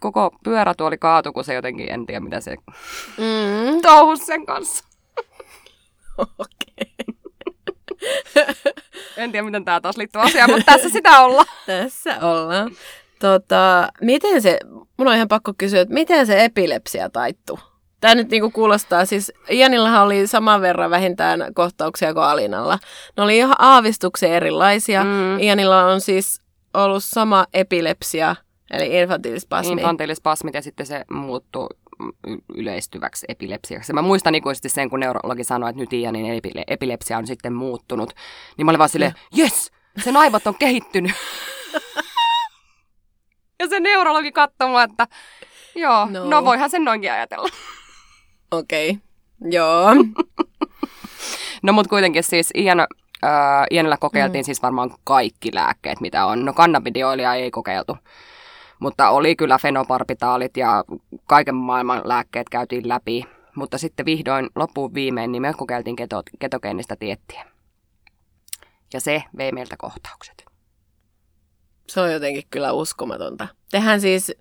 koko pyörätuoli kaatu, kun se jotenkin, en tiedä mitä se mm. touhus sen kanssa. <laughs> Okei. <laughs> En tiedä, miten tämä taas liittyy asiaan, mutta tässä sitä ollaan. <laughs> Tässä ollaan. Tota, miten se, mun on ihan pakko kysyä, että miten se epilepsia taittuu? Tämä nyt niinku kuulostaa, siis Ianillahan oli saman verran vähintään kohtauksia kuin Alinalla. Ne oli ihan aavistuksen erilaisia. Mm. Ianilla on siis ollut sama epilepsia, eli infantiilispasmi. Infantiilispasmit ja sitten se muuttui yleistyväksi epilepsiaksi. Mä muistan ikuisesti sen, kun neurologi sanoi, että nyt Ianin epilepsia on sitten muuttunut. Niin mä olin vaan silleen, jes, sen aivot on kehittynyt. <laughs> ja se neurologi katsoi että joo, no, no voihan sen noinkin ajatella. Okei, okay. joo. <laughs> no mutta kuitenkin siis Ian, äh, Ianilla kokeiltiin mm. siis varmaan kaikki lääkkeet, mitä on. No kannabidioilia ei kokeiltu. Mutta oli kyllä fenoparbitaalit ja kaiken maailman lääkkeet käytiin läpi. Mutta sitten vihdoin loppuun viimein niin me kokeiltiin keto, ketogeenistä tiettiä. Ja se vei meiltä kohtaukset. Se on jotenkin kyllä uskomatonta. Tehän siis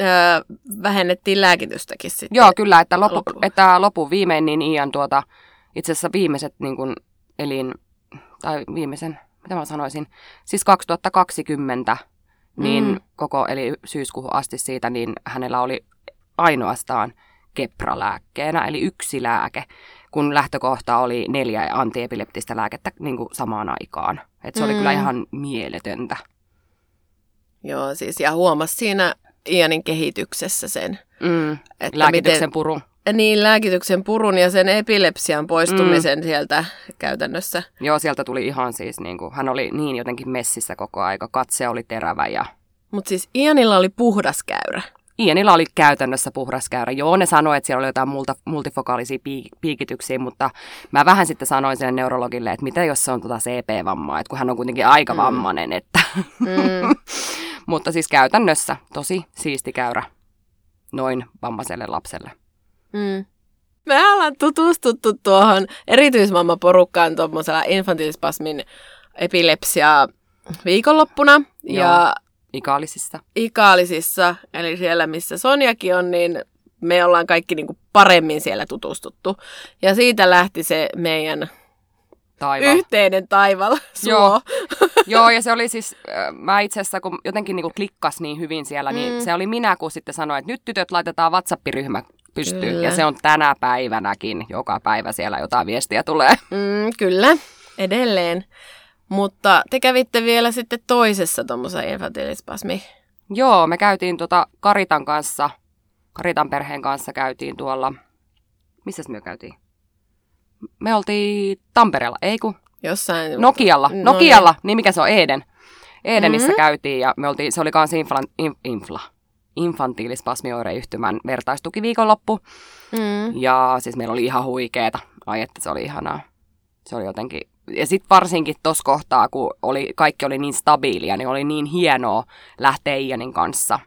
äh, vähennettiin lääkitystäkin sitten. Joo, kyllä, että, lopu, loppu. että lopun viimein niin Ian tuota, itse asiassa viimeiset niin elin, tai viimeisen, mitä mä sanoisin, siis 2020 niin mm. koko, eli syyskuuhun asti siitä, niin hänellä oli ainoastaan kepralääkkeenä, eli yksi lääke, kun lähtökohta oli neljä antiepileptistä lääkettä niin kuin samaan aikaan. Et se mm. oli kyllä mm. ihan mieletöntä. Joo, siis ja huomasi siinä Ianin kehityksessä sen. Mm. Että Lääkityksen miten, purun. Niin, lääkityksen purun ja sen epilepsian poistumisen mm. sieltä käytännössä. Joo, sieltä tuli ihan siis, niin kuin, hän oli niin jotenkin messissä koko aika, katse oli terävä ja... Mutta siis Ianilla oli puhdas käyrä. Ianilla oli käytännössä puhdas käyrä. Joo, ne sanoi, että siellä oli jotain multa, multifokaalisia piikityksiä, mutta mä vähän sitten sanoin sille neurologille, että mitä jos se on tuota CP-vammaa, että kun hän on kuitenkin aika mm. vammainen, että... Mm. <laughs> mutta siis käytännössä tosi siisti käyrä noin vammaiselle lapselle. Mm. Me ollaan tutustuttu tuohon erityisvammaporukkaan tuommoisella infantiilispasmin epilepsia viikonloppuna. Joo. Ja Ikaalisissa. Ikaalisissa, eli siellä missä Sonjakin on, niin me ollaan kaikki niin kuin paremmin siellä tutustuttu. Ja siitä lähti se meidän taival. yhteinen taival Joo. <laughs> Joo, ja se oli siis, mä itse asiassa kun jotenkin niin kuin klikkas niin hyvin siellä, niin mm. se oli minä, kun sitten sanoin, että nyt tytöt laitetaan WhatsApp-ryhmä pystyy. Kyllä. Ja se on tänä päivänäkin, joka päivä siellä jotain viestiä tulee. <laughs> Mm, kyllä, edelleen. Mutta te kävitte vielä sitten toisessa tuommoisen infantiilispasmi. Joo, me käytiin tuota Karitan kanssa, Karitan perheen kanssa käytiin tuolla, missä me käytiin? Me oltiin Tampereella, ei kun? Jossain. Nokialla, no, Nokialla, niin. niin mikä se on, Eden. Edenissä mm-hmm. käytiin ja me oltiin, se oli kans infla, in, infla, infantiilispasmioireyhtymän vertaistukiviikonloppu. Mm. Ja siis meillä oli ihan huikeeta. Ai että se oli ihanaa. Se oli jotenkin... Ja sitten varsinkin tuossa kohtaa, kun oli, kaikki oli niin stabiilia, niin oli niin hienoa lähteä Ianin kanssa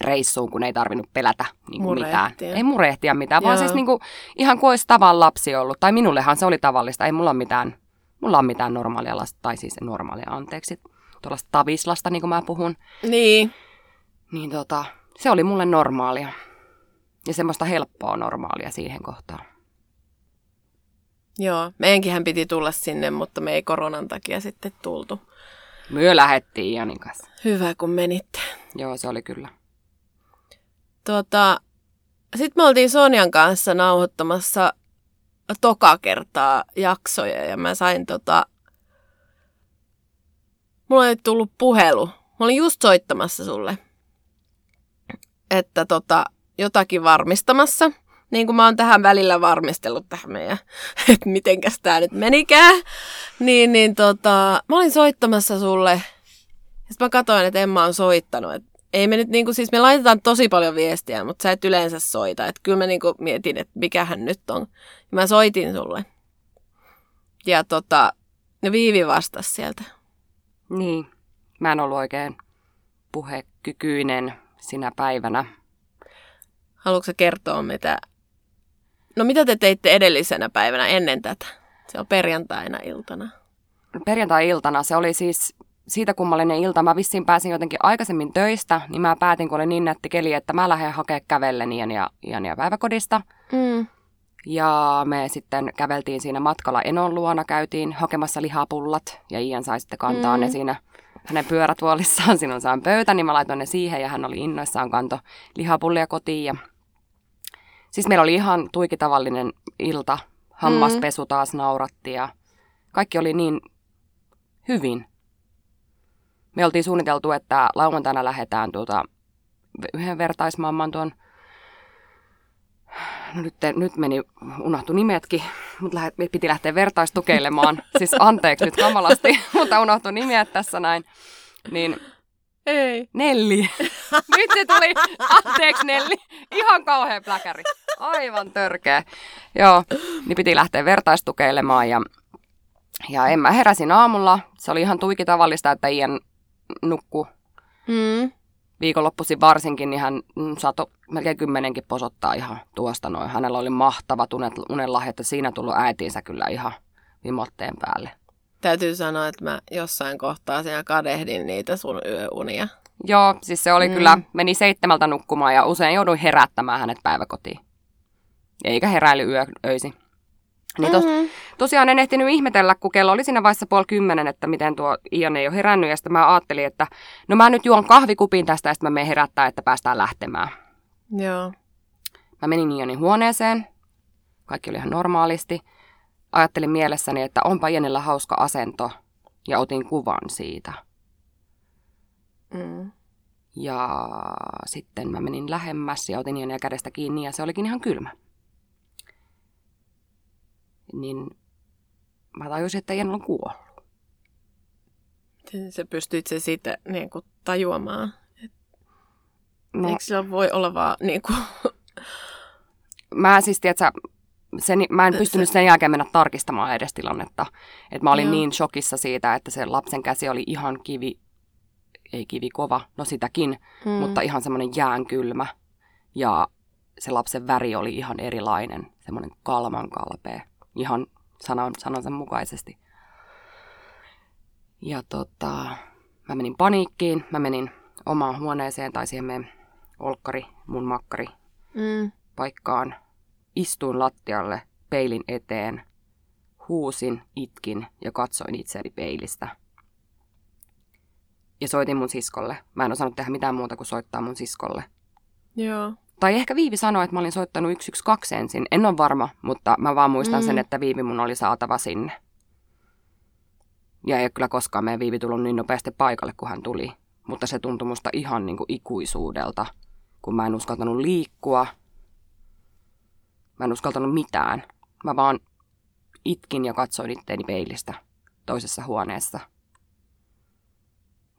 reissuun, kun ei tarvinnut pelätä niin kuin mitään. Ei murehtia mitään, Joo. vaan siis niin kuin, ihan kuin olisi tavan lapsi ollut. Tai minullehan se oli tavallista. Ei mulla ole mitään, mulla on mitään normaalia lasta, tai siis normaalia, anteeksi, tuollaista tavislasta, niin kuin mä puhun. Niin. Niin tota, se oli mulle normaalia. Ja semmoista helppoa normaalia siihen kohtaan. Joo, meidänkin piti tulla sinne, mutta me ei koronan takia sitten tultu. Myö lähettiin Janin kanssa. Hyvä, kun menitte. Joo, se oli kyllä. Tuota, sitten me oltiin Sonjan kanssa nauhoittamassa toka kertaa jaksoja ja mä sain tota... Mulla oli tullut puhelu. Mä olin just soittamassa sulle että tota, jotakin varmistamassa. Niin kuin mä oon tähän välillä varmistellut tähän meidän, <laughs> että mitenkäs tää nyt menikään. Niin, niin tota, mä olin soittamassa sulle. Sitten mä katsoin, että Emma on soittanut. Et ei me nyt niinku, siis me laitetaan tosi paljon viestiä, mutta sä et yleensä soita. Että kyllä mä niinku mietin, että mikähän nyt on. Mä soitin sulle. Ja tota, ne Viivi vastasi sieltä. Niin, mä en ollut oikein puhekykyinen päivänä. Haluatko kertoa, mitä... No mitä te teitte edellisenä päivänä ennen tätä? Se on perjantaina iltana. Perjantai-iltana se oli siis siitä kummallinen ilta. Mä vissiin pääsin jotenkin aikaisemmin töistä, niin mä päätin, kun oli niin nätti keli, että mä lähden hakemaan kävellen Ian ja, Ian ja päiväkodista. Mm. Ja me sitten käveltiin siinä matkalla Enon luona, käytiin hakemassa lihapullat ja Ian sai sitten kantaa mm. ne siinä hänen pyörätuolissaan. Siinä on saan pöytä, niin mä laitoin ne siihen ja hän oli innoissaan kanto lihapullia kotiin. Ja... Siis meillä oli ihan tuikitavallinen ilta. Hammaspesu mm. taas nauratti ja kaikki oli niin hyvin. Me oltiin suunniteltu, että lauantaina lähdetään tuota vertaismamman tuon no nyt, nyt meni, unohtu nimetkin, mutta lähet, piti lähteä vertaistukeilemaan. <laughs> siis anteeksi nyt kamalasti, <laughs> mutta unohtu nimet tässä näin. Niin ei. Nelli. <laughs> Nyt se tuli. Anteeksi Nelli. Ihan kauhean pläkäri. Aivan törkeä. Joo, niin piti lähteä vertaistukeilemaan ja, ja en mä heräsin aamulla. Se oli ihan tuiki tavallista, että Ian nukku. Mm viikonloppuisin varsinkin, niin hän saattoi melkein kymmenenkin posottaa ihan tuosta noin. Hänellä oli mahtava unenlahja, että siinä tullut äitiinsä kyllä ihan vimotteen päälle. Täytyy sanoa, että mä jossain kohtaa siinä kadehdin niitä sun yöunia. Joo, siis se oli mm. kyllä, meni seitsemältä nukkumaan ja usein jouduin herättämään hänet päiväkotiin. Eikä heräily yö, öisi. Niin tos, mm-hmm. tosiaan en ehtinyt ihmetellä, kun kello oli siinä vaiheessa puoli kymmenen, että miten tuo Ian ei ole herännyt. Ja sitten mä ajattelin, että no mä nyt juon kahvikupin tästä ja sitten mä menen herättää, että päästään lähtemään. Joo. Mä menin Ianin huoneeseen. Kaikki oli ihan normaalisti. Ajattelin mielessäni, että onpa Ianilla hauska asento. Ja otin kuvan siitä. Mm. Ja sitten mä menin lähemmäs ja otin Iania kädestä kiinni ja se olikin ihan kylmä niin mä tajusin, että Jan on kuollut. Se pystyit se siitä niin kuin, tajuamaan? No, Eikö sillä voi olla vaan niin kuin... <laughs> Mä siis, tiedätkö, sen, mä en pystynyt sen jälkeen mennä tarkistamaan edes tilannetta. Että mä olin Joo. niin shokissa siitä, että se lapsen käsi oli ihan kivi, ei kivi kova, no sitäkin, hmm. mutta ihan semmoinen jäänkylmä. Ja se lapsen väri oli ihan erilainen, semmoinen kalman kalpea ihan sanan, sanansa mukaisesti. Ja tota, mä menin paniikkiin, mä menin omaan huoneeseen tai siihen meidän olkkari, mun makkari mm. paikkaan. Istuin lattialle peilin eteen, huusin, itkin ja katsoin itseäni peilistä. Ja soitin mun siskolle. Mä en osannut tehdä mitään muuta kuin soittaa mun siskolle. Joo. Tai ehkä Viivi sanoi, että mä olin soittanut 112 ensin. En ole varma, mutta mä vaan muistan mm. sen, että Viivi mun oli saatava sinne. Ja ei ole kyllä koskaan meidän Viivi tullut niin nopeasti paikalle, kun hän tuli. Mutta se tuntui musta ihan niin kuin ikuisuudelta, kun mä en uskaltanut liikkua. Mä en uskaltanut mitään. Mä vaan itkin ja katsoin itteeni peilistä toisessa huoneessa.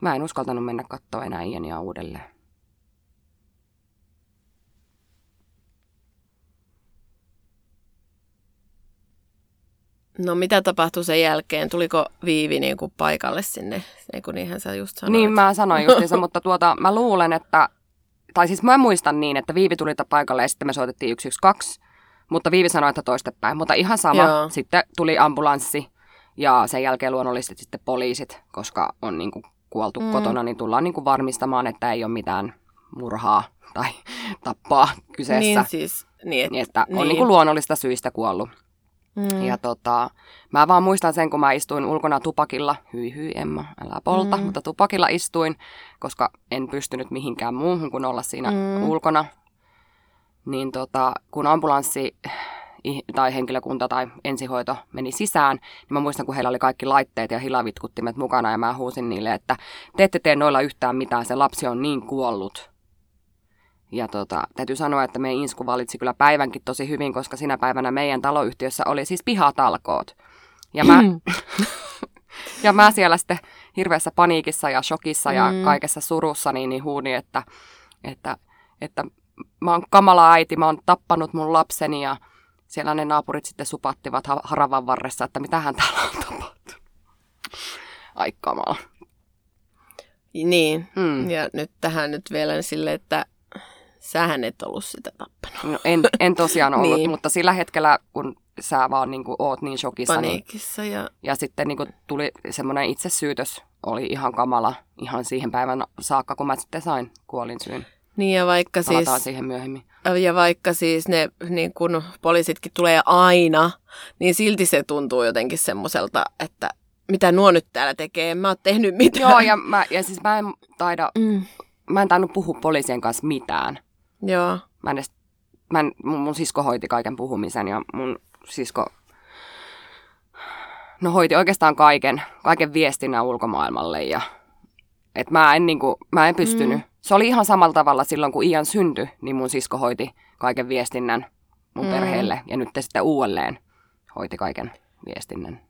Mä en uskaltanut mennä katsoa enää Iania uudelleen. No mitä tapahtui sen jälkeen? Tuliko Viivi niin kuin paikalle sinne, niin kuin niinhän sä just sanoit? Niin mä sanoin justiinsa, mutta tuota, mä luulen, että, tai siis mä muistan niin, että Viivi tuli paikalle ja sitten me soitettiin 112, mutta Viivi sanoi, että toistepäin. Mutta ihan sama, Joo. sitten tuli ambulanssi ja sen jälkeen luonnollisesti sitten poliisit, koska on niin kuin kuoltu mm. kotona, niin tullaan niin kuin varmistamaan, että ei ole mitään murhaa tai tappaa kyseessä. Niin siis, niin, et, niin että niin. on niin kuin luonnollista syistä kuollut. Mm. Ja tota, mä vaan muistan sen, kun mä istuin ulkona tupakilla, hyi hyi Emma, älä polta, mm. mutta tupakilla istuin, koska en pystynyt mihinkään muuhun kuin olla siinä mm. ulkona. Niin tota, kun ambulanssi tai henkilökunta tai ensihoito meni sisään, niin mä muistan, kun heillä oli kaikki laitteet ja hilavitkuttimet mukana ja mä huusin niille, että te ette tee noilla yhtään mitään, se lapsi on niin kuollut. Ja tota, täytyy sanoa, että meidän Insku valitsi kyllä päivänkin tosi hyvin, koska sinä päivänä meidän taloyhtiössä oli siis pihatalkoot. Ja mä, <clears throat> ja mä siellä sitten hirveässä paniikissa ja shokissa ja mm. kaikessa surussa niin, niin huuni, että, että, että mä oon kamala äiti, mä oon tappanut mun lapseni ja siellä ne naapurit sitten supattivat haravan varressa, että mitähän täällä on tapahtunut. Ai kamala. Niin, mm. ja nyt tähän nyt vielä sille, että sähän et ollut sitä tappanut. No, en, en tosiaan <laughs> ollut, niin. mutta sillä hetkellä, kun sä vaan niin kuin, oot niin shokissa. Niin- Paniikissa niin, ja... Ja sitten niin kuin, tuli semmoinen itsesyytös, oli ihan kamala ihan siihen päivän saakka, kun mä sitten sain kuolin syyn. Niin ja vaikka Palataan siis... siihen myöhemmin. ja vaikka siis ne niin kun poliisitkin tulee aina, niin silti se tuntuu jotenkin semmoiselta, että mitä nuo nyt täällä tekee, en mä oon tehnyt mitään. Joo, ja, mä, ja siis mä en taida, mm. mä en tainnut puhua poliisien kanssa mitään. Joo. Mä en edes, mä en, mun, mun sisko hoiti kaiken puhumisen ja mun sisko no hoiti oikeastaan kaiken, kaiken viestinnän ulkomaailmalle ja et mä en, niinku, mä en pystynyt. Mm. Se oli ihan samalla tavalla silloin, kun Ian syntyi, niin mun sisko hoiti kaiken viestinnän mun mm. perheelle ja nyt sitten uudelleen hoiti kaiken viestinnän.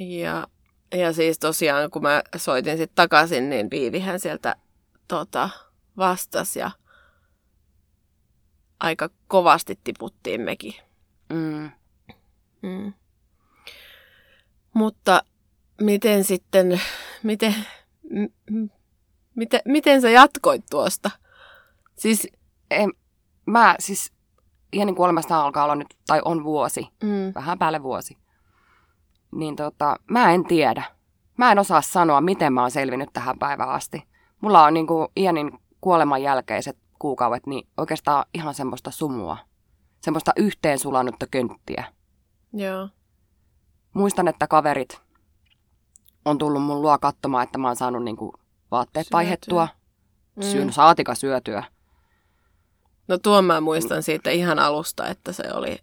Ja, ja siis tosiaan, kun mä soitin sitten takaisin, niin Viivihän sieltä tota, vastasi ja aika kovasti tiputtiin mekin. Mm. Mm. Mutta miten sitten, miten, m- miten, miten sä jatkoit tuosta? Siis en, mä siis Janin kuolemasta alkaa olla nyt, tai on vuosi, mm. vähän päälle vuosi. Niin tota, mä en tiedä. Mä en osaa sanoa, miten mä oon selvinnyt tähän päivään asti. Mulla on niin kuin Ianin kuoleman jälkeiset kuukaudet, niin oikeastaan ihan semmoista sumua. Semmoista yhteen sulannutta könttiä. Joo. Muistan, että kaverit on tullut mun luo katsomaan, että mä oon saanut niinku vaatteet syötyä. vaihettua. Mm. Syyn, saatika syötyä. No tuon mä muistan siitä ihan alusta, että se oli...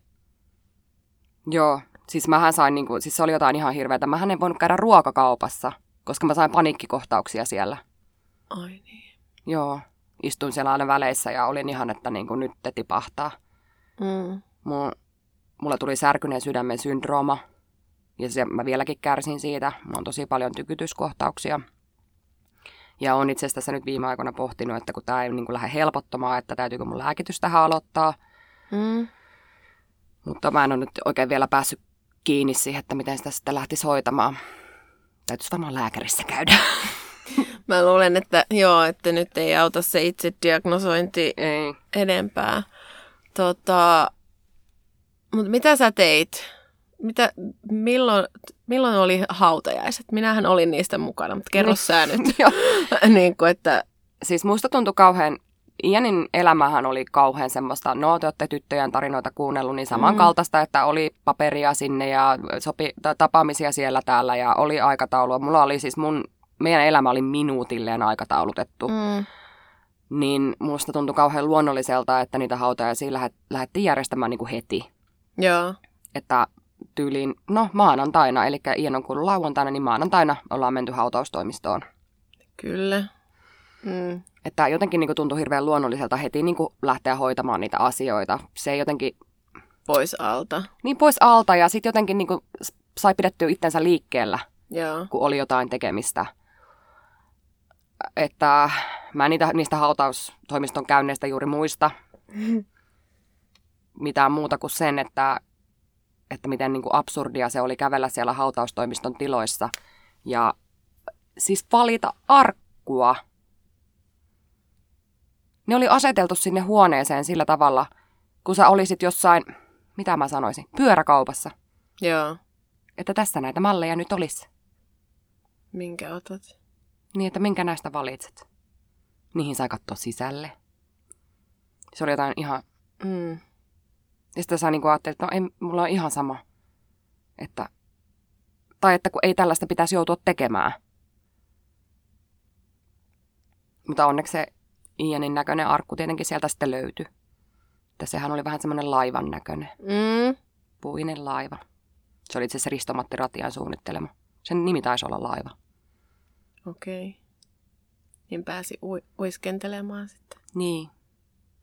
Joo, siis mähän sain niinku, siis se oli jotain ihan hirveätä. Mähän en voinut käydä ruokakaupassa, koska mä sain paniikkikohtauksia siellä. Ai niin. Joo, istuin siellä aina väleissä ja olin ihan, että niinku nyt te tipahtaa. Mm. Mulla, mulla tuli särkyneen sydämen syndrooma. Ja se, mä vieläkin kärsin siitä. Mulla on tosi paljon tykytyskohtauksia. Ja on itse asiassa tässä nyt viime aikoina pohtinut, että kun tämä ei niin kuin lähde helpottamaan, että täytyykö mun lääkitys tähän aloittaa. Mm. Mutta mä en ole nyt oikein vielä päässyt kiinni siihen, että miten sitä sitten lähtisi hoitamaan. Täytyisi varmaan lääkärissä käydä. <laughs> Mä luulen, että joo, että nyt ei auta se itse diagnosointi ei. enempää. Tota, mutta mitä sä teit? Mitä, milloin, milloin oli hautajaiset? Minähän olin niistä mukana, mutta kerro niin. sä nyt. <laughs> <laughs> niin kuin, että... Siis musta tuntui kauhean, Ianin elämähän oli kauhean semmoista, no te olette tyttöjen tarinoita kuunnellut, niin samankaltaista, mm. että oli paperia sinne ja sopi, tapaamisia siellä täällä ja oli aikataulua. Mulla oli siis mun, meidän elämä oli minuutilleen aikataulutettu. Mm. Niin musta tuntui kauhean luonnolliselta, että niitä hautajaisia lähet, lähdettiin järjestämään niin kuin heti. Joo. Että tyyliin, no maanantaina, eli Ian on kuullut lauantaina, niin maanantaina ollaan menty hautaustoimistoon. Kyllä. Mm. Että jotenkin niin kuin tuntui hirveän luonnolliselta heti niin kuin lähteä hoitamaan niitä asioita. Se ei jotenkin... Pois alta. Niin pois alta ja sitten jotenkin niin kuin sai pidettyä itsensä liikkeellä, Joo. kun oli jotain tekemistä. Että mä niitä, niistä hautaustoimiston käynneistä juuri muista <laughs> mitään muuta kuin sen, että että miten niin kuin absurdia se oli kävellä siellä hautaustoimiston tiloissa. Ja siis valita arkkua. Ne oli aseteltu sinne huoneeseen sillä tavalla, kun sä olisit jossain, mitä mä sanoisin, pyöräkaupassa. Joo. Että tässä näitä malleja nyt olisi. Minkä otat? Niin, että minkä näistä valitset. Niihin sai katsoa sisälle. Se oli jotain ihan... Mm. Ja sitten sä niin ajattelit, että no ei, mulla on ihan sama. Että, tai että kun ei tällaista pitäisi joutua tekemään. Mutta onneksi se Ianin näköinen arkku tietenkin sieltä sitten löytyi. Että sehän oli vähän semmoinen laivan näköinen. Mm. Puinen laiva. Se oli itse asiassa Risto-Matti Ratian suunnittelema. Sen nimi taisi olla laiva. Okei. Okay. Niin pääsi u- uiskentelemaan sitten. Niin.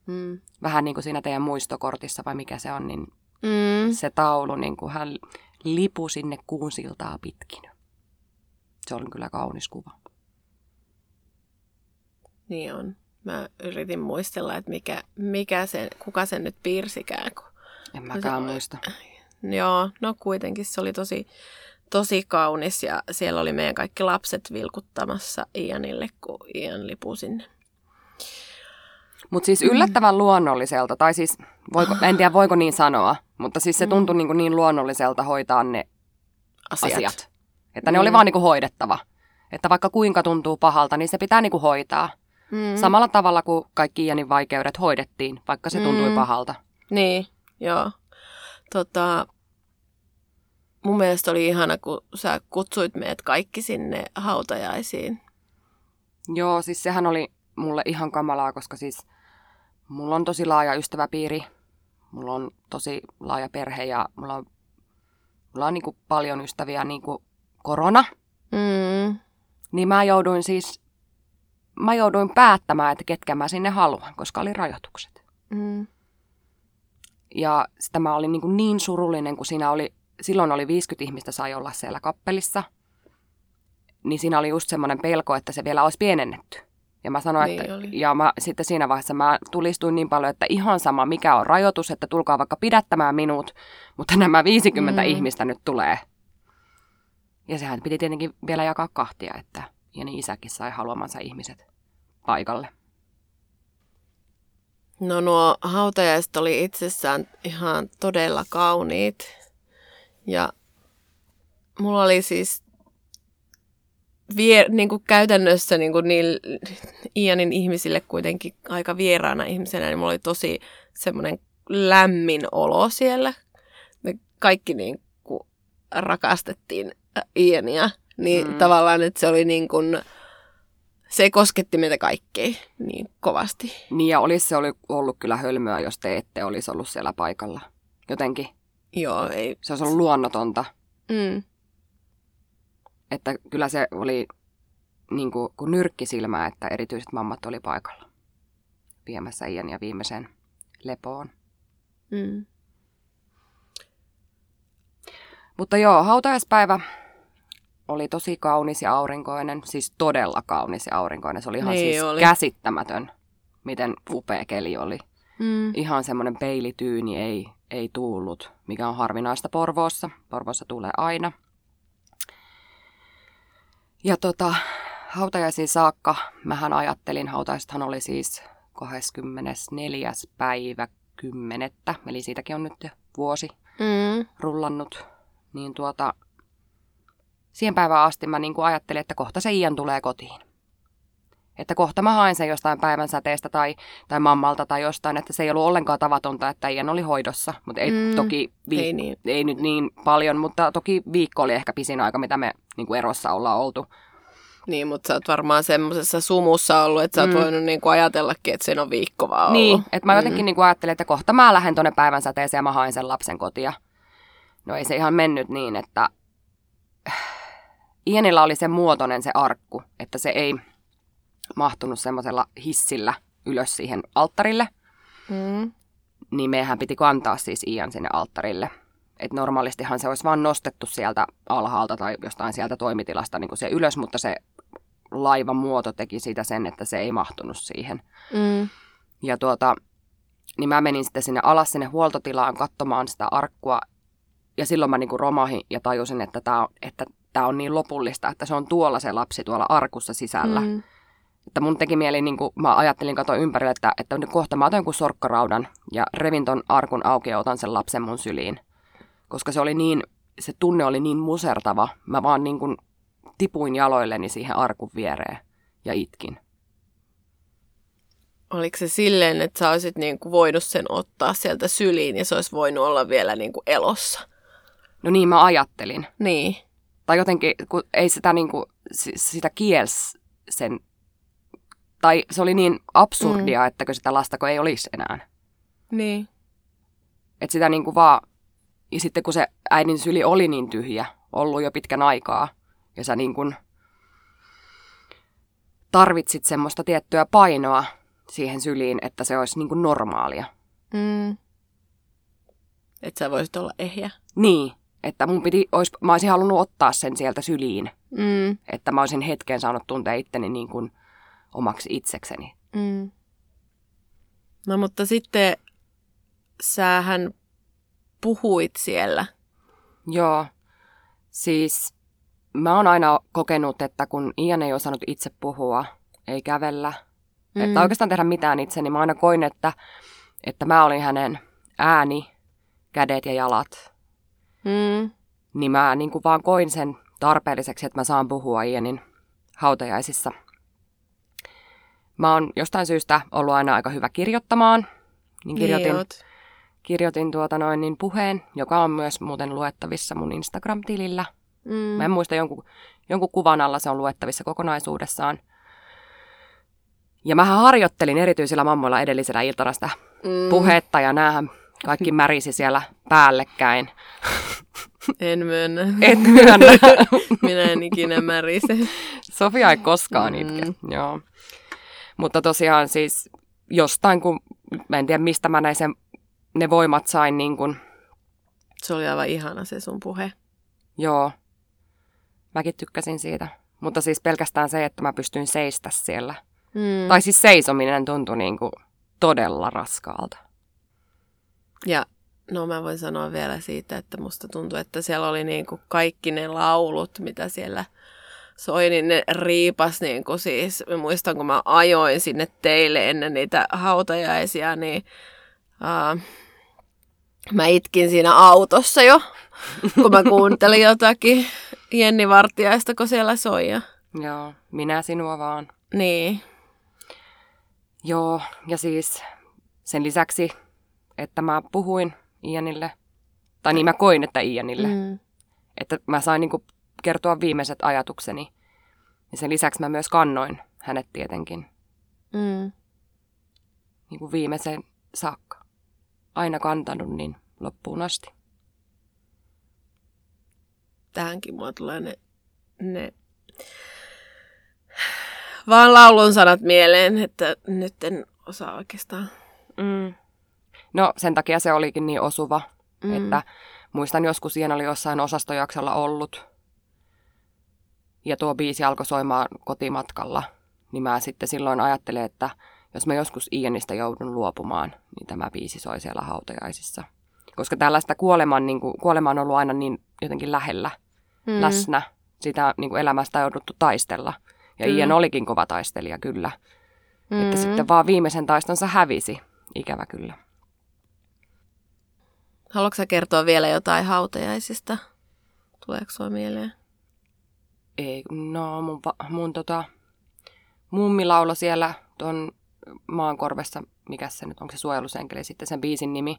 Mm. Vähän niin kuin siinä teidän muistokortissa vai mikä se on, niin mm. se taulu, niin kuin hän lipu sinne kuun siltaa pitkin. Se on kyllä kaunis kuva. Niin on. Mä yritin muistella, että mikä, mikä sen, kuka sen nyt piirsikään. Kun en mäkään se, muista. Joo, no kuitenkin se oli tosi, tosi kaunis ja siellä oli meidän kaikki lapset vilkuttamassa Ianille, kun Ian lipui sinne. Mutta siis yllättävän mm. luonnolliselta, tai siis, voiko, en tiedä voiko niin sanoa, mutta siis se mm. tuntui niin, niin luonnolliselta hoitaa ne asiat. asiat. Että mm. ne oli vaan niin kuin hoidettava. Että vaikka kuinka tuntuu pahalta, niin se pitää niin kuin hoitaa. Mm. Samalla tavalla kuin kaikki Ianin vaikeudet hoidettiin, vaikka se tuntui mm. pahalta. Niin, joo. Tota, mun mielestä oli ihana, kun sä kutsuit meidät kaikki sinne hautajaisiin. Joo, siis sehän oli mulle ihan kamalaa, koska siis mulla on tosi laaja ystäväpiiri, mulla on tosi laaja perhe ja mulla on, mulla on niin kuin paljon ystäviä niin kuin korona. Mm. Niin mä jouduin siis, mä jouduin päättämään, että ketkä mä sinne haluan, koska oli rajoitukset. Mm. Ja sitä mä olin niin, kuin niin surullinen, kun siinä oli, silloin oli 50 ihmistä sai olla siellä kappelissa. Niin siinä oli just semmoinen pelko, että se vielä olisi pienennetty. Ja mä sanoin, niin että, oli. ja mä, sitten siinä vaiheessa mä tulistuin niin paljon, että ihan sama mikä on rajoitus, että tulkaa vaikka pidättämään minut, mutta nämä 50 mm. ihmistä nyt tulee. Ja sehän piti tietenkin vielä jakaa kahtia, että Jeni isäkin sai haluamansa ihmiset paikalle. No nuo hautajaiset oli itsessään ihan todella kauniit. Ja mulla oli siis vie, niin kuin käytännössä niin kuin niillä Ianin ihmisille kuitenkin aika vieraana ihmisenä, niin mulla oli tosi semmoinen lämmin olo siellä. Me kaikki niin kuin rakastettiin Iania, niin mm. tavallaan, että se oli niin kuin, se kosketti meitä kaikkea niin kovasti. Niin ja olisi se oli ollut kyllä hölmöä, jos te ette olisi ollut siellä paikalla. Jotenkin. Joo, ei. Se olisi ollut luonnotonta. Mm. Että kyllä se oli niin kuin, kuin nyrkkisilmää, että erityiset mammat oli paikalla viemässä Ian ja viimeisen lepoon. Mm. Mutta joo, hautajaispäivä oli tosi kaunis ja aurinkoinen, siis todella kaunis ja aurinkoinen. Se oli ihan niin siis oli. käsittämätön, miten upea keli oli. Mm. Ihan semmoinen peilityyni ei, ei tullut, mikä on harvinaista Porvoossa. Porvoossa tulee aina. Ja tota, hautajaisiin saakka, mähän ajattelin, hautajaisethan oli siis 24. päivä 10. Eli siitäkin on nyt vuosi mm. rullannut. Niin tuota, siihen päivään asti mä niin kuin ajattelin, että kohta se Ian tulee kotiin. Että kohta mä haen sen jostain päivän säteestä tai, tai mammalta tai jostain, että se ei ollut ollenkaan tavatonta, että Ian oli hoidossa. Mutta ei mm, toki, vi- ei, niin. ei nyt niin paljon, mutta toki viikko oli ehkä pisin aika, mitä me niin kuin erossa ollaan oltu. Niin, mutta sä oot varmaan semmoisessa sumussa ollut, että sä oot mm. voinut niinku ajatellakin, että sen on viikko vaan Niin, ollut. että mä jotenkin mm. niinku ajattelin, että kohta mä lähden tuonne päivän säteeseen ja mä haen sen lapsen kotia. No ei se ihan mennyt niin, että <sighs> Ienillä oli se muotoinen se arkku, että se ei mahtunut semmoisella hissillä ylös siihen alttarille. Mm. Niin meidän piti kantaa siis Ian sinne alttarille. Et normaalistihan se olisi vaan nostettu sieltä alhaalta tai jostain sieltä toimitilasta niin kuin se ylös, mutta se laivan muoto teki siitä sen, että se ei mahtunut siihen. Mm. Ja tuota, niin mä menin sitten sinne alas sinne huoltotilaan katsomaan sitä arkkua. Ja silloin mä niin kuin romahin ja tajusin, että tämä että tää on niin lopullista, että se on tuolla se lapsi tuolla arkussa sisällä. Mm. Että mun teki mieli, niin kuin mä ajattelin katoa ympärille, että, että kohta mä otan jonkun sorkkaraudan ja revin ton arkun auki ja otan sen lapsen mun syliin koska se oli niin, se tunne oli niin musertava. Mä vaan niin kuin tipuin jaloilleni siihen arkun viereen ja itkin. Oliko se silleen, että sä olisit niin kuin voinut sen ottaa sieltä syliin ja se olisi voinut olla vielä niin kuin elossa? No niin, mä ajattelin. Niin. Tai jotenkin, kun ei sitä, niin kuin, sitä kiels sen, tai se oli niin absurdia, mm. että kun sitä lastako ei olisi enää. Niin. Että sitä niin kuin vaan ja sitten kun se äidin syli oli niin tyhjä, ollut jo pitkän aikaa, ja sä niin kuin tarvitsit semmoista tiettyä painoa siihen syliin, että se olisi niin kuin normaalia. Mm. Että sä voisit olla ehjä. Niin, että mun piti, ois, mä olisin halunnut ottaa sen sieltä syliin. Mm. Että mä olisin hetken saanut tuntea itteni niin kuin omaksi itsekseni. Mm. No mutta sitten sähän puhuit siellä? Joo, siis mä oon aina kokenut, että kun Ian ei osannut itse puhua, ei kävellä, mm. että oikeastaan tehdä mitään itse, niin mä aina koin, että, että mä olin hänen ääni, kädet ja jalat. Mm. Niin mä niin kuin vaan koin sen tarpeelliseksi, että mä saan puhua Ianin hautajaisissa. Mä oon jostain syystä ollut aina aika hyvä kirjoittamaan. Niin kirjoitin, Niin kirjoitin tuota noin niin puheen, joka on myös muuten luettavissa mun Instagram-tilillä. Mm. Mä en muista jonkun, jonkun kuvan alla se on luettavissa kokonaisuudessaan. Ja mä harjoittelin erityisillä mammoilla edellisellä iltana sitä Mm. puhetta ja näähän kaikki märisi siellä päällekkäin. <laughs> En myönnä. Et myönnä. <laughs> Minä en ikinä märise. Sofia ei koskaan Mm. itke, joo. Mutta tosiaan siis jostain, kun mä en tiedä mistä mä näin sen, ne voimat sain niin kuin, Se oli aivan ihana se sun puhe. joo, mäkin tykkäsin siitä. Mutta siis pelkästään se, että mä pystyin seistä siellä. Mm. Tai siis seisominen tuntui niin kuin todella raskaalta. Ja no mä voin sanoa vielä siitä, että musta tuntuu, että siellä oli niinku kaikki ne laulut, mitä siellä soi, niin ne riipas niinku siis, mä muistan kun mä ajoin sinne teille ennen niitä hautajaisia, niin uh, mä itkin siinä autossa jo, <laughs> kun mä kuuntelin jotakin Jenni Vartiaista, kun siellä soi. Ja... Joo, minä sinua vaan. Niin, Joo, ja siis sen lisäksi, että mä puhuin Ianille, tai niin mä koin, että Ianille, mm. että mä sain niin kertoa viimeiset ajatukseni. Ja sen lisäksi mä myös kannoin hänet tietenkin Mm. niin kuin viimeisen saakka. Aina kantanut niin loppuun asti. tähänkin mulla tulee ne, ne vaan laulun sanat mieleen, että nyt en osaa oikeastaan. Mm. No sen takia se olikin niin osuva, Mm. että muistan joskus Ian oli jossain osastojaksolla ollut. Ja tuo biisi alkoi soimaan kotimatkalla. Niin mä sitten silloin ajattelin, että jos mä joskus Ianista joudun luopumaan, niin tämä biisi soi siellä hautajaisissa. Koska tällaista kuoleman, niin kuin, kuolema on ollut aina niin jotenkin lähellä, Mm. mm. läsnä. Sitä niin kuin elämästä on jouduttu taistella. Ja Kyllä. Ian olikin kova taistelija, kyllä. Mm. Että sitten vaan viimeisen taistonsa hävisi, ikävä kyllä. Haluatko sä kertoa vielä jotain hautajaisista? Tuleeko sua mieleen? Ei, no mun, mun tota, mummi lauloi siellä tuon maankorvessa, mikä se nyt, onko se suojelusenkeli sitten sen biisin nimi.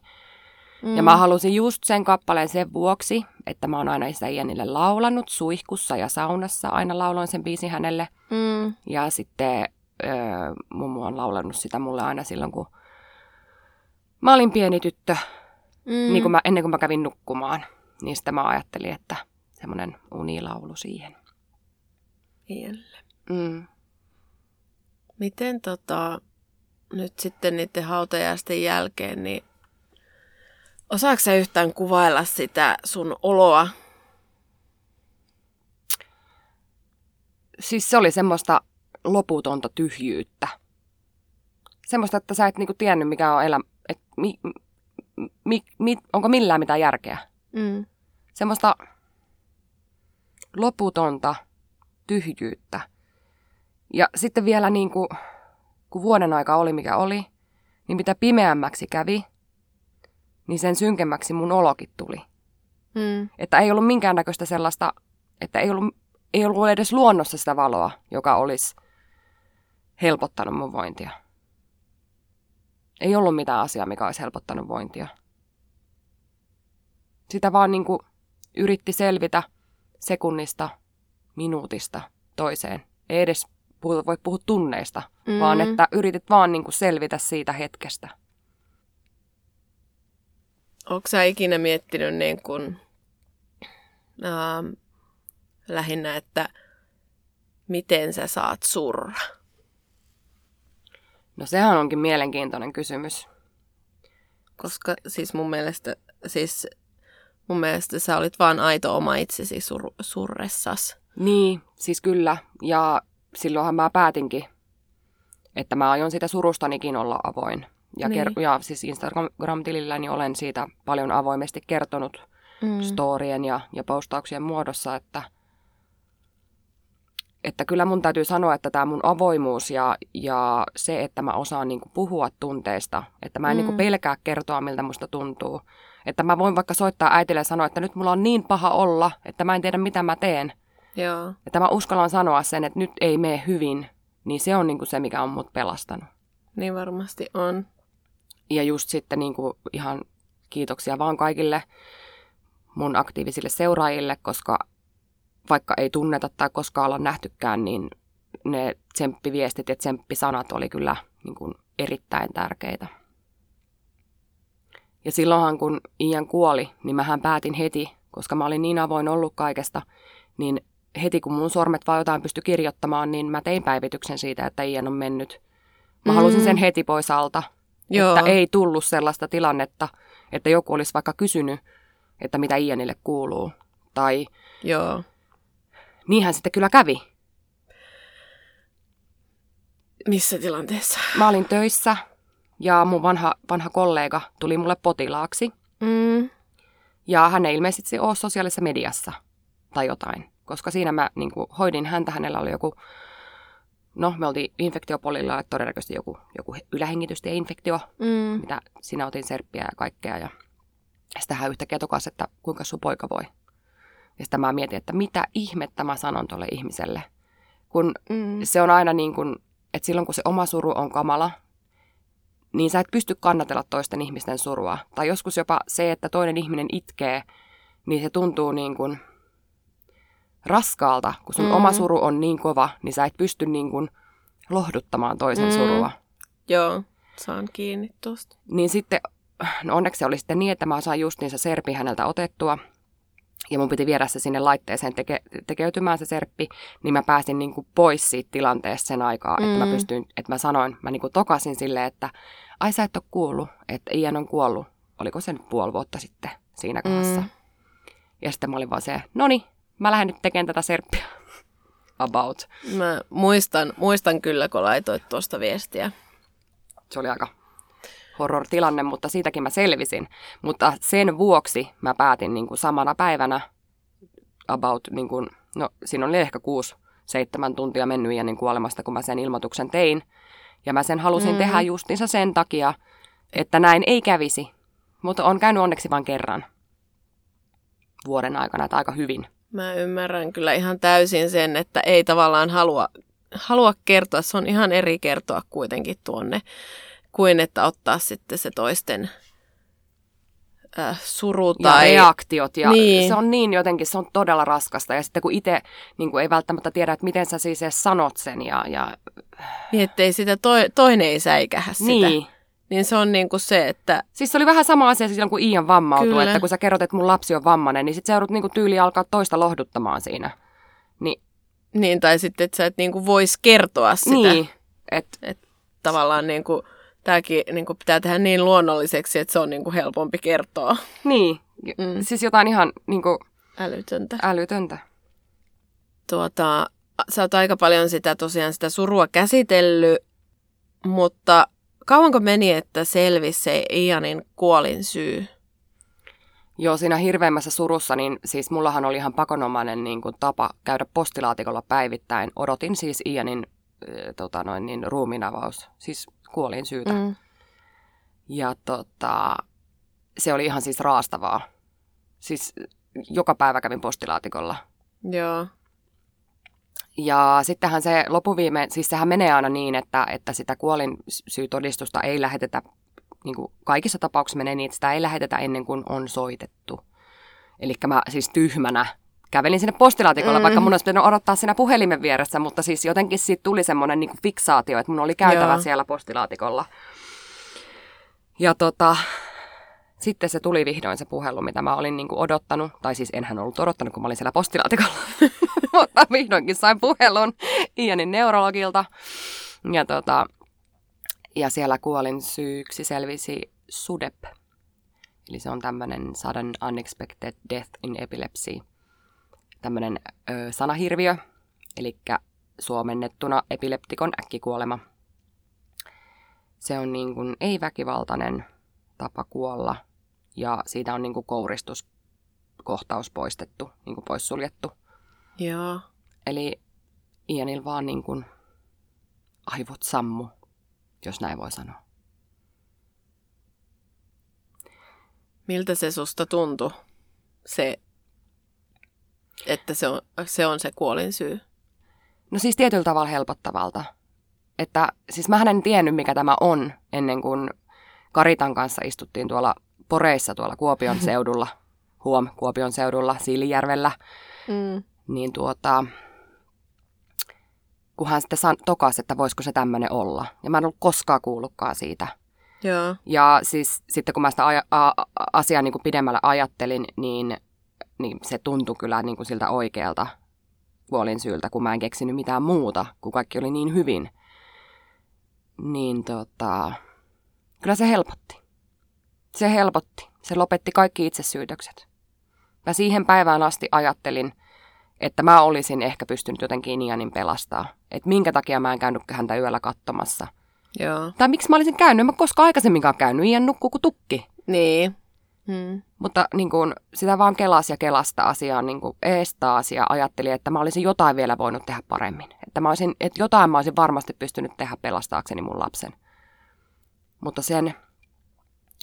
Mm. Ja mä halusin just sen kappaleen sen vuoksi, että mä oon aina sitä Ianille laulanut suihkussa ja saunassa. Aina lauloin sen biisin hänelle. Mm. Ja sitten öö, mummu on laulanut sitä mulle aina silloin, kun mä olin pieni tyttö, Mm. mm. niin kuin mä, ennen kuin mä kävin nukkumaan. Niin sitten mä ajattelin, että semmoinen unilaulu siihen. Iälle. Mm. Miten tota, nyt sitten niiden hautajaisten jälkeen, niin osaako sä yhtään kuvailla sitä sun oloa? Siis se oli semmoista loputonta tyhjyyttä. Semmoista, että sä et niinku tiennyt, mikä on elämä, että mi, mi, mi, onko millään mitään järkeä. Mm. Semmoista loputonta tyhjyyttä. Ja sitten vielä niin kuin, kun vuoden aika oli mikä oli, niin mitä pimeämmäksi kävi, niin sen synkemmäksi mun olokin tuli. Mm. Että ei ollut minkäännäköistä sellaista, että ei ollut, ei ollut edes luonnossa sitä valoa, joka olisi helpottanut mun vointia. Ei ollut mitään asiaa, mikä olisi helpottanut vointia. Sitä vaan niin kuin yritti selvitä sekunnista, minuutista toiseen. Ei edes puhuta, voi puhua tunneista, mm. Mm. vaan että yritit vaan niin kuin selvitä siitä hetkestä. Onko sä ikinä miettinyt niin kun, ähm, lähinnä, että miten sä saat surra? No sehän onkin mielenkiintoinen kysymys. Koska siis mun mielestä, siis mun mielestä sä olit vaan aito oma itsesi sur, surressas. Niin, siis kyllä. Ja silloinhan mä päätinkin, että mä aion siitä surustanikin olla avoin. Ja, Niin. ker- ja siis Instagram-tililläni olen siitä paljon avoimesti kertonut Mm. storien ja, ja postauksien muodossa, että, että kyllä mun täytyy sanoa, että tämä mun avoimuus ja, ja se, että mä osaan niinku puhua tunteista, että mä en Mm. niinku pelkää kertoa, miltä musta tuntuu. Että mä voin vaikka soittaa äitille ja sanoa, että nyt mulla on niin paha olla, että mä en tiedä mitä mä teen. Joo. Että mä uskallan sanoa sen, että nyt ei mene hyvin, niin se on niin kuin se, mikä on mut pelastanut. Niin varmasti on. Ja just sitten niin kuin ihan kiitoksia vaan kaikille mun aktiivisille seuraajille, koska vaikka ei tunneta tai koskaan olla nähtykään, niin ne tsemppiviestit ja tsemppisanat oli kyllä niin kuin erittäin tärkeitä. Ja silloinhan kun Ian kuoli, niin mähän päätin heti, koska mä olin niin avoin ollut kaikesta, niin heti kun mun sormet vaan jotain pysty kirjoittamaan, niin mä tein päivityksen siitä, että Ian on mennyt. Mä mm. halusin sen heti pois alta, Joo. että ei tullut sellaista tilannetta, että joku olisi vaikka kysynyt, että mitä Ianille kuuluu. Tai Joo. niinhän sitten kyllä kävi. Missä tilanteessa? Mä olin töissä ja mun vanha, vanha kollega tuli mulle potilaaksi. Mm. Ja hän ei ilmeisesti ole sosiaalisessa mediassa tai jotain, koska siinä mä niin kuin, hoidin häntä. Hänellä oli joku, no me oltiin infektiopolilla, että todennäköisesti joku, joku ylähengitystieinfektio, mm. mitä siinä otin serppiä ja kaikkea. Ja sitten hän yhtäkkiä tokas, että kuinka sun poika voi. Ja sitten mä mietin, että mitä ihmettä mä sanon tuolle ihmiselle. Kun mm. se on aina niin kuin, että silloin kun se oma suru on kamala, niin sä et pysty kannatella toisten ihmisten surua. Tai joskus jopa se, että toinen ihminen itkee, niin se tuntuu niin kuin raskaalta. Kun sun mm. oma suru on niin kova, niin sä et pysty niin kuin lohduttamaan toisen mm. surua. Joo, saan kiinni tuosta. Niin sitten, no onneksi oli sitten niin, että mä sain just niin se serpi häneltä otettua – ja mun piti viedä se sinne laitteeseen teke, tekeytymään se serppi, niin mä pääsin niin kuin pois siitä tilanteesta sen aikaa, mm. että mä mm. pystyin, että mä sanoin, mä niin kuin tokasin silleen, että ai sä et ole kuullut, että Ian on kuollut. Oliko se nyt puoli vuotta sitten siinä kohdassa. Mm. Ja sitten mä olin vaan se, no niin, mä lähden nyt tekemään tätä serppiä. About. Mä muistan, muistan kyllä, kun laitoit tuosta viestiä. Se oli aika horror-tilanne, mutta siitäkin mä selvisin. Mutta sen vuoksi mä päätin niin kuin samana päivänä about, niin kuin, no siinä oli ehkä kuusi, seitsemän tuntia mennyt ja niin kuolemasta, kun mä sen ilmoituksen tein. Ja mä sen halusin mm. tehdä justiinsa sen takia, että näin ei kävisi. Mutta on käynyt onneksi vain kerran vuoden aikana, että aika hyvin. Mä ymmärrän kyllä ihan täysin sen, että ei tavallaan halua, halua kertoa. Se on ihan eri kertoa kuitenkin tuonne kuin että ottaa sitten se toisten äh, suru tai... Ja reaktiot. Ja niin. Se on niin jotenkin, se on todella raskasta. Ja sitten kun itse niin kuin ei välttämättä tiedä, että miten sä siis edes sanot sen. Ja, ja... Niin, ettei sitä to, toinen ei säikähä sitä. Niin. Niin se on niin kuin se, että... Siis se oli vähän sama asia silloin, kun Ian vammautui, Kyllä. että kun sä kerrot, että mun lapsi on vammainen, niin sit sä joudut niin kuin tyyli alkaa toista lohduttamaan siinä. Niin, niin tai sitten, että sä et niin kuin vois kertoa sitä. Niin. Et, et tavallaan niin kuin tämäkin niin kuin pitää tehdä niin luonnolliseksi, että se on niin kuin helpompi kertoa. Niin, mm. siis jotain ihan niin kuin älytöntä. älytöntä. Tuota, sä oot aika paljon sitä tosiaan sitä surua käsitellyt, mutta kauanko meni, että selvisi se Ianin kuolin syy? Joo, siinä hirveimmässä surussa, niin siis mullahan oli ihan pakonomainen niin kuin tapa käydä postilaatikolla päivittäin. Odotin siis Ianin äh, tota noin, niin, ruumiinavaus, siis kuolin syytä. Mm. Ja tota, se oli ihan siis raastavaa. Siis joka päivä kävin postilaatikolla. Joo. Ja sittenhän se lopuviime, siis sehän menee aina niin, että, että sitä kuolin syytodistusta ei lähetetä, niin kuin kaikissa tapauksissa menee niin, että sitä ei lähetetä ennen kuin on soitettu. Eli mä siis tyhmänä kävelin sinne postilaatikolla, mm. vaikka mun olisi pitänyt odottaa siinä puhelimen vieressä, mutta siis jotenkin siitä tuli semmoinen niin fiksaatio, että mun oli käytävä Joo. siellä postilaatikolla. Ja tota, sitten se tuli vihdoin se puhelu, mitä mä olin niin kuin odottanut. Tai siis enhän ollut odottanut, kun mä olin siellä postilaatikolla. <laughs> mutta vihdoinkin sain puhelun Ianin neurologilta. Ja, tota, ja siellä kuolin syyksi selvisi SUDEP. Eli se on tämmöinen sudden unexpected death in epilepsy tämmöinen sanahirviö, eli suomennettuna epileptikon äkkikuolema. Se on niin kuin ei-väkivaltainen tapa kuolla ja siitä on niin kuin kouristuskohtaus poistettu, niin kuin poissuljettu. Joo. Eli Ianil vaan niin kuin aivot sammu, jos näin voi sanoa. Miltä se susta tuntui, se että se on se, on se kuolin syy? No siis tietyllä tavalla helpottavalta. että siis mä en tiennyt, mikä tämä on, ennen kuin Karitan kanssa istuttiin tuolla Poreissa tuolla Kuopion <laughs> seudulla, huom, Kuopion seudulla, Siilijärvellä, mm. niin tuota, kun hän sitten san, tokasi, että voisiko se tämmöinen olla. Ja mä en ollut koskaan kuullutkaan siitä. Joo. Ja siis sitten kun mä sitä aja, a, asiaa niin kuin pidemmällä ajattelin, niin, niin se tuntui kyllä niin kuin siltä oikealta kuolin syyltä, kun mä en keksinyt mitään muuta, kun kaikki oli niin hyvin. Niin tota, kyllä se helpotti. Se helpotti. Se lopetti kaikki itsesyytökset. Mä siihen päivään asti ajattelin, että mä olisin ehkä pystynyt jotenkin Ianin pelastaa. Että minkä takia mä en käynyt häntä yöllä katsomassa. Joo. Tai miksi mä olisin käynyt, en mä koskaan aikaisemminkaan käynyt, Ian nukkuu kuin tukki. Niin. Hmm. Mutta niin kun, sitä vaan kelas ja kelasta asiaa niin ees taas ja ajattelin, että mä olisin jotain vielä voinut tehdä paremmin. Että, mä olisin, että jotain mä olisin varmasti pystynyt tehdä pelastaakseni mun lapsen. Mutta sen,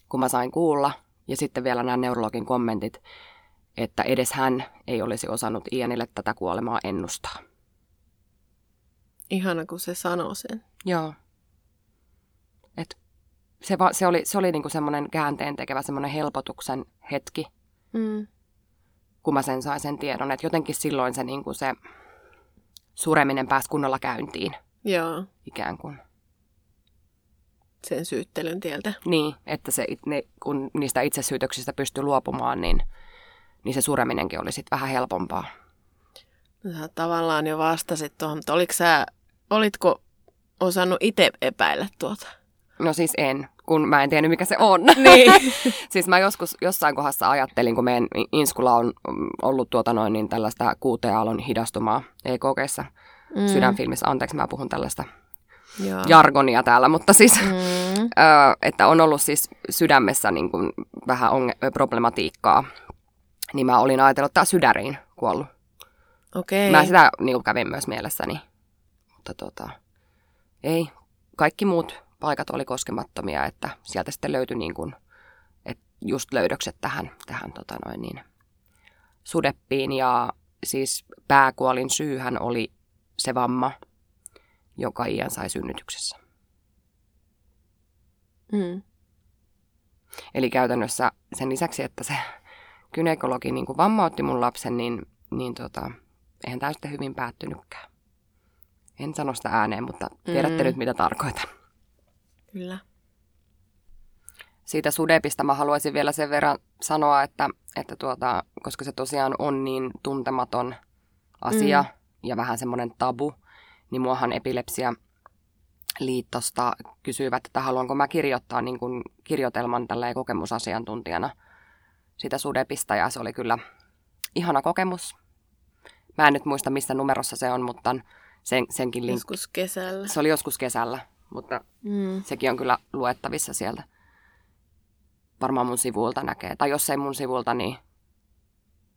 kun mä sain kuulla, ja sitten vielä nämä neurologin kommentit, että edes hän ei olisi osannut Ianille tätä kuolemaa ennustaa. Ihana, kun se sanoo sen. Joo. Et se, va, se oli, se oli niinku semmoinen käänteen tekevä semmoinen helpotuksen hetki, mm. kun mä sen sain sen tiedon. Että jotenkin silloin se, niinku se sureminen pääsi kunnolla käyntiin. Joo. Ikään kuin. Sen syyttelyn tieltä. Niin, että se, ne, kun niistä itsesyytöksistä pystyi luopumaan, niin niin se sureminenkin oli sitten vähän helpompaa. No, sä tavallaan jo vastasit tuohon, mutta oliko sä, olitko osannut itse epäillä tuota? No siis en, kun mä en tiennyt mikä se on. <laughs> <laughs> Niin. siis mä joskus jossain kohdassa ajattelin, kun meidän Inskulla on ollut tuota noin, niin tällaista kuuteaalon hidastumaa EKGssä mm. sydänfilmissä. Anteeksi, mä puhun tällaista Joo. jargonia täällä, mutta siis, mm. <laughs> ö, että on ollut siis sydämessä niin kuin vähän onge- problematiikkaa niin mä olin ajatellut, että tämä sydäriin kuollut. Okei. Mä sitä niin kävin myös mielessäni. Mutta tota, ei. Kaikki muut paikat oli koskemattomia, että sieltä sitten löytyi niin kuin, että just löydökset tähän, tähän tota noin niin, sudeppiin. Ja siis pääkuolin syyhän oli se vamma, joka Ian sai synnytyksessä. Mm. Eli käytännössä sen lisäksi, että se kynekologi niin kuin vammautti mun lapsen, niin, niin tota, eihän tämä sitten hyvin päättynytkään. En sano sitä ääneen, mutta tiedätte mm. nyt, mitä tarkoitan. Kyllä. Siitä sudepista mä haluaisin vielä sen verran sanoa, että, että tuota, koska se tosiaan on niin tuntematon asia mm. ja vähän semmoinen tabu, niin muahan epilepsia liittosta kysyivät, että haluanko mä kirjoittaa niin kuin kirjoitelman tällä kokemusasiantuntijana – sitä sudepista ja se oli kyllä ihana kokemus. Mä en nyt muista, missä numerossa se on, mutta sen, senkin link... Joskus kesällä. Se oli joskus kesällä, mutta mm. sekin on kyllä luettavissa sieltä. Varmaan mun sivuilta näkee. Tai jos ei mun sivulta, niin...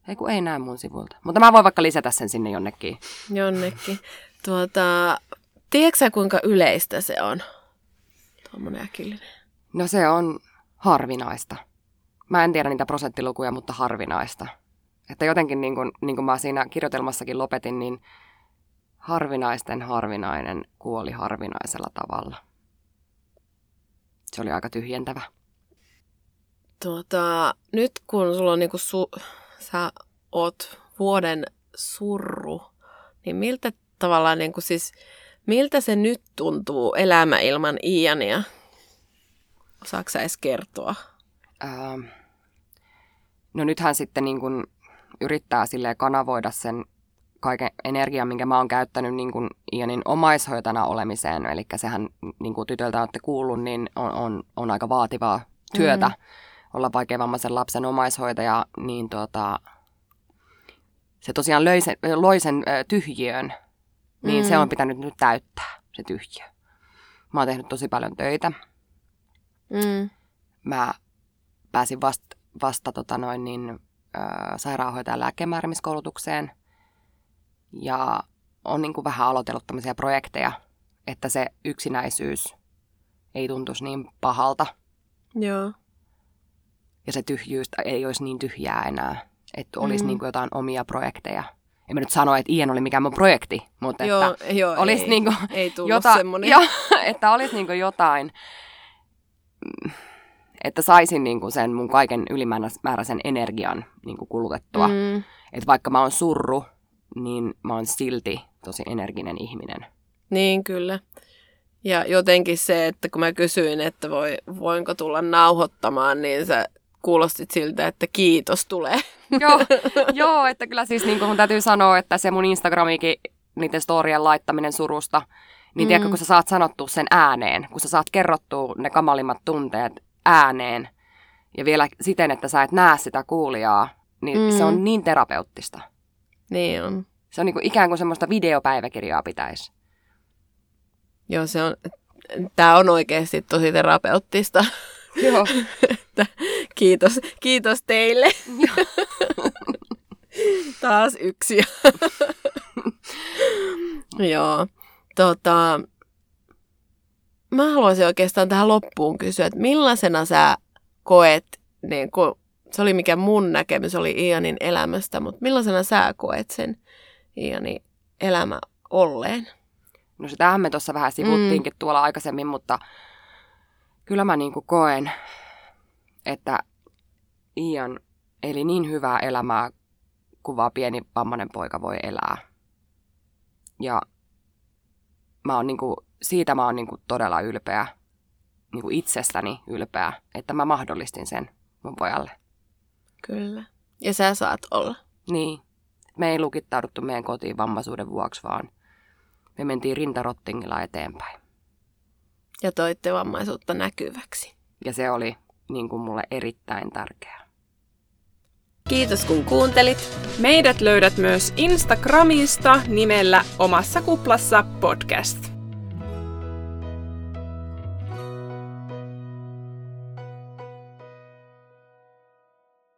Ei kun ei näe mun sivulta. Mutta mä voin vaikka lisätä sen sinne jonnekin. Jonnekin. Tuota, tiedätkö kuinka yleistä se on? Tuommoinen äkillinen. No se on harvinaista. Mä en tiedä niitä prosenttilukuja, mutta harvinaista. Että jotenkin niin kuin, niin kuin mä siinä kirjoitelmassakin lopetin, niin harvinaisten harvinainen kuoli harvinaisella tavalla. Se oli aika tyhjentävä. Tuota, nyt kun sulla on niinku su- sä oot vuoden surru, niin miltä tavallaan niinku siis, miltä se nyt tuntuu elämä ilman Iania? Osaatko sä edes kertoa? Ähm, No nythän sitten niin kuin yrittää sille kanavoida sen kaiken energian, minkä mä oon käyttänyt niin kuin Ianin omaishoitana olemiseen. Eli sehän, niin kuin tytöltä olette kuullut, niin on, on, on aika vaativaa työtä mm-hmm. olla vaikeavammaisen lapsen omaishoitaja. Niin tuota, se tosiaan löi sen, loi sen tyhjiön, niin mm-hmm. se on pitänyt nyt täyttää, se tyhjiö. Mä oon tehnyt tosi paljon töitä. Mm. Mä pääsin vasta vasta tota noin, niin, ä, sairaanhoitajan lääkemääräämiskoulutukseen ja on niin kuin vähän aloitellut tämmöisiä projekteja, että se yksinäisyys ei tuntuisi niin pahalta. Joo. Ja se tyhjyys ei olisi niin tyhjää enää, että olisi mm. niin kuin jotain omia projekteja. En mä nyt sano, että Ian oli mikään mun projekti, mutta Joo, että joo, olisi ei, niinku ei jota, <laughs> jo, että olisi niinku jotain, että saisin niinku sen mun kaiken ylimääräisen energian niinku kulutettua. Mm, Että vaikka mä oon surru, niin mä oon silti tosi energinen ihminen. niin, kyllä. Ja jotenkin se, että kun mä kysyin, että voi, voinko tulla nauhoittamaan, niin sä kuulostit siltä, että kiitos tulee. joo, <laughs> joo, että kyllä siis niin mun täytyy sanoa, että se mun Instagramikin, niiden storien laittaminen surusta, niin mm. tiedätkö, kun sä saat sanottua sen ääneen, kun sä saat kerrottua ne kamalimmat tunteet ääneen, ja vielä siten, että sä et näe sitä kuulijaa, niin mm. se on niin terapeuttista. Niin on. Se on niin kuin ikään kuin semmoista videopäiväkirjaa pitäisi. Joo, se on, tää on oikeasti tosi terapeuttista. Joo. <laughs> Että kiitos, kiitos teille. <laughs> Taas yksi. <laughs> Joo. Tota, mä haluaisin oikeastaan tähän loppuun kysyä, että millaisena sä koet, niin kun, se oli mikä mun näkemys oli Ianin elämästä, mutta millaisena sä koet sen Ianin elämä olleen? No sitähän me tuossa vähän sivuttiinkin mm. tuolla aikaisemmin, mutta kyllä mä niin koen, että Ian eli niin hyvää elämää kuin vaan pieni vammainen poika voi elää. Ja mä oon niin kuin, siitä mä oon niin kuin todella ylpeä, niin kuin itsestäni ylpeä, että mä mahdollistin sen mun pojalle. Kyllä. Ja sä saat olla. Niin. Me ei lukittauduttu meidän kotiin vammaisuuden vuoksi, vaan me mentiin rintarottingilla eteenpäin. Ja toitte vammaisuutta näkyväksi. Ja se oli niin kuin mulle erittäin tärkeää. Kiitos kun kuuntelit. Meidät löydät myös Instagramista nimellä Omassa kuplassa podcast.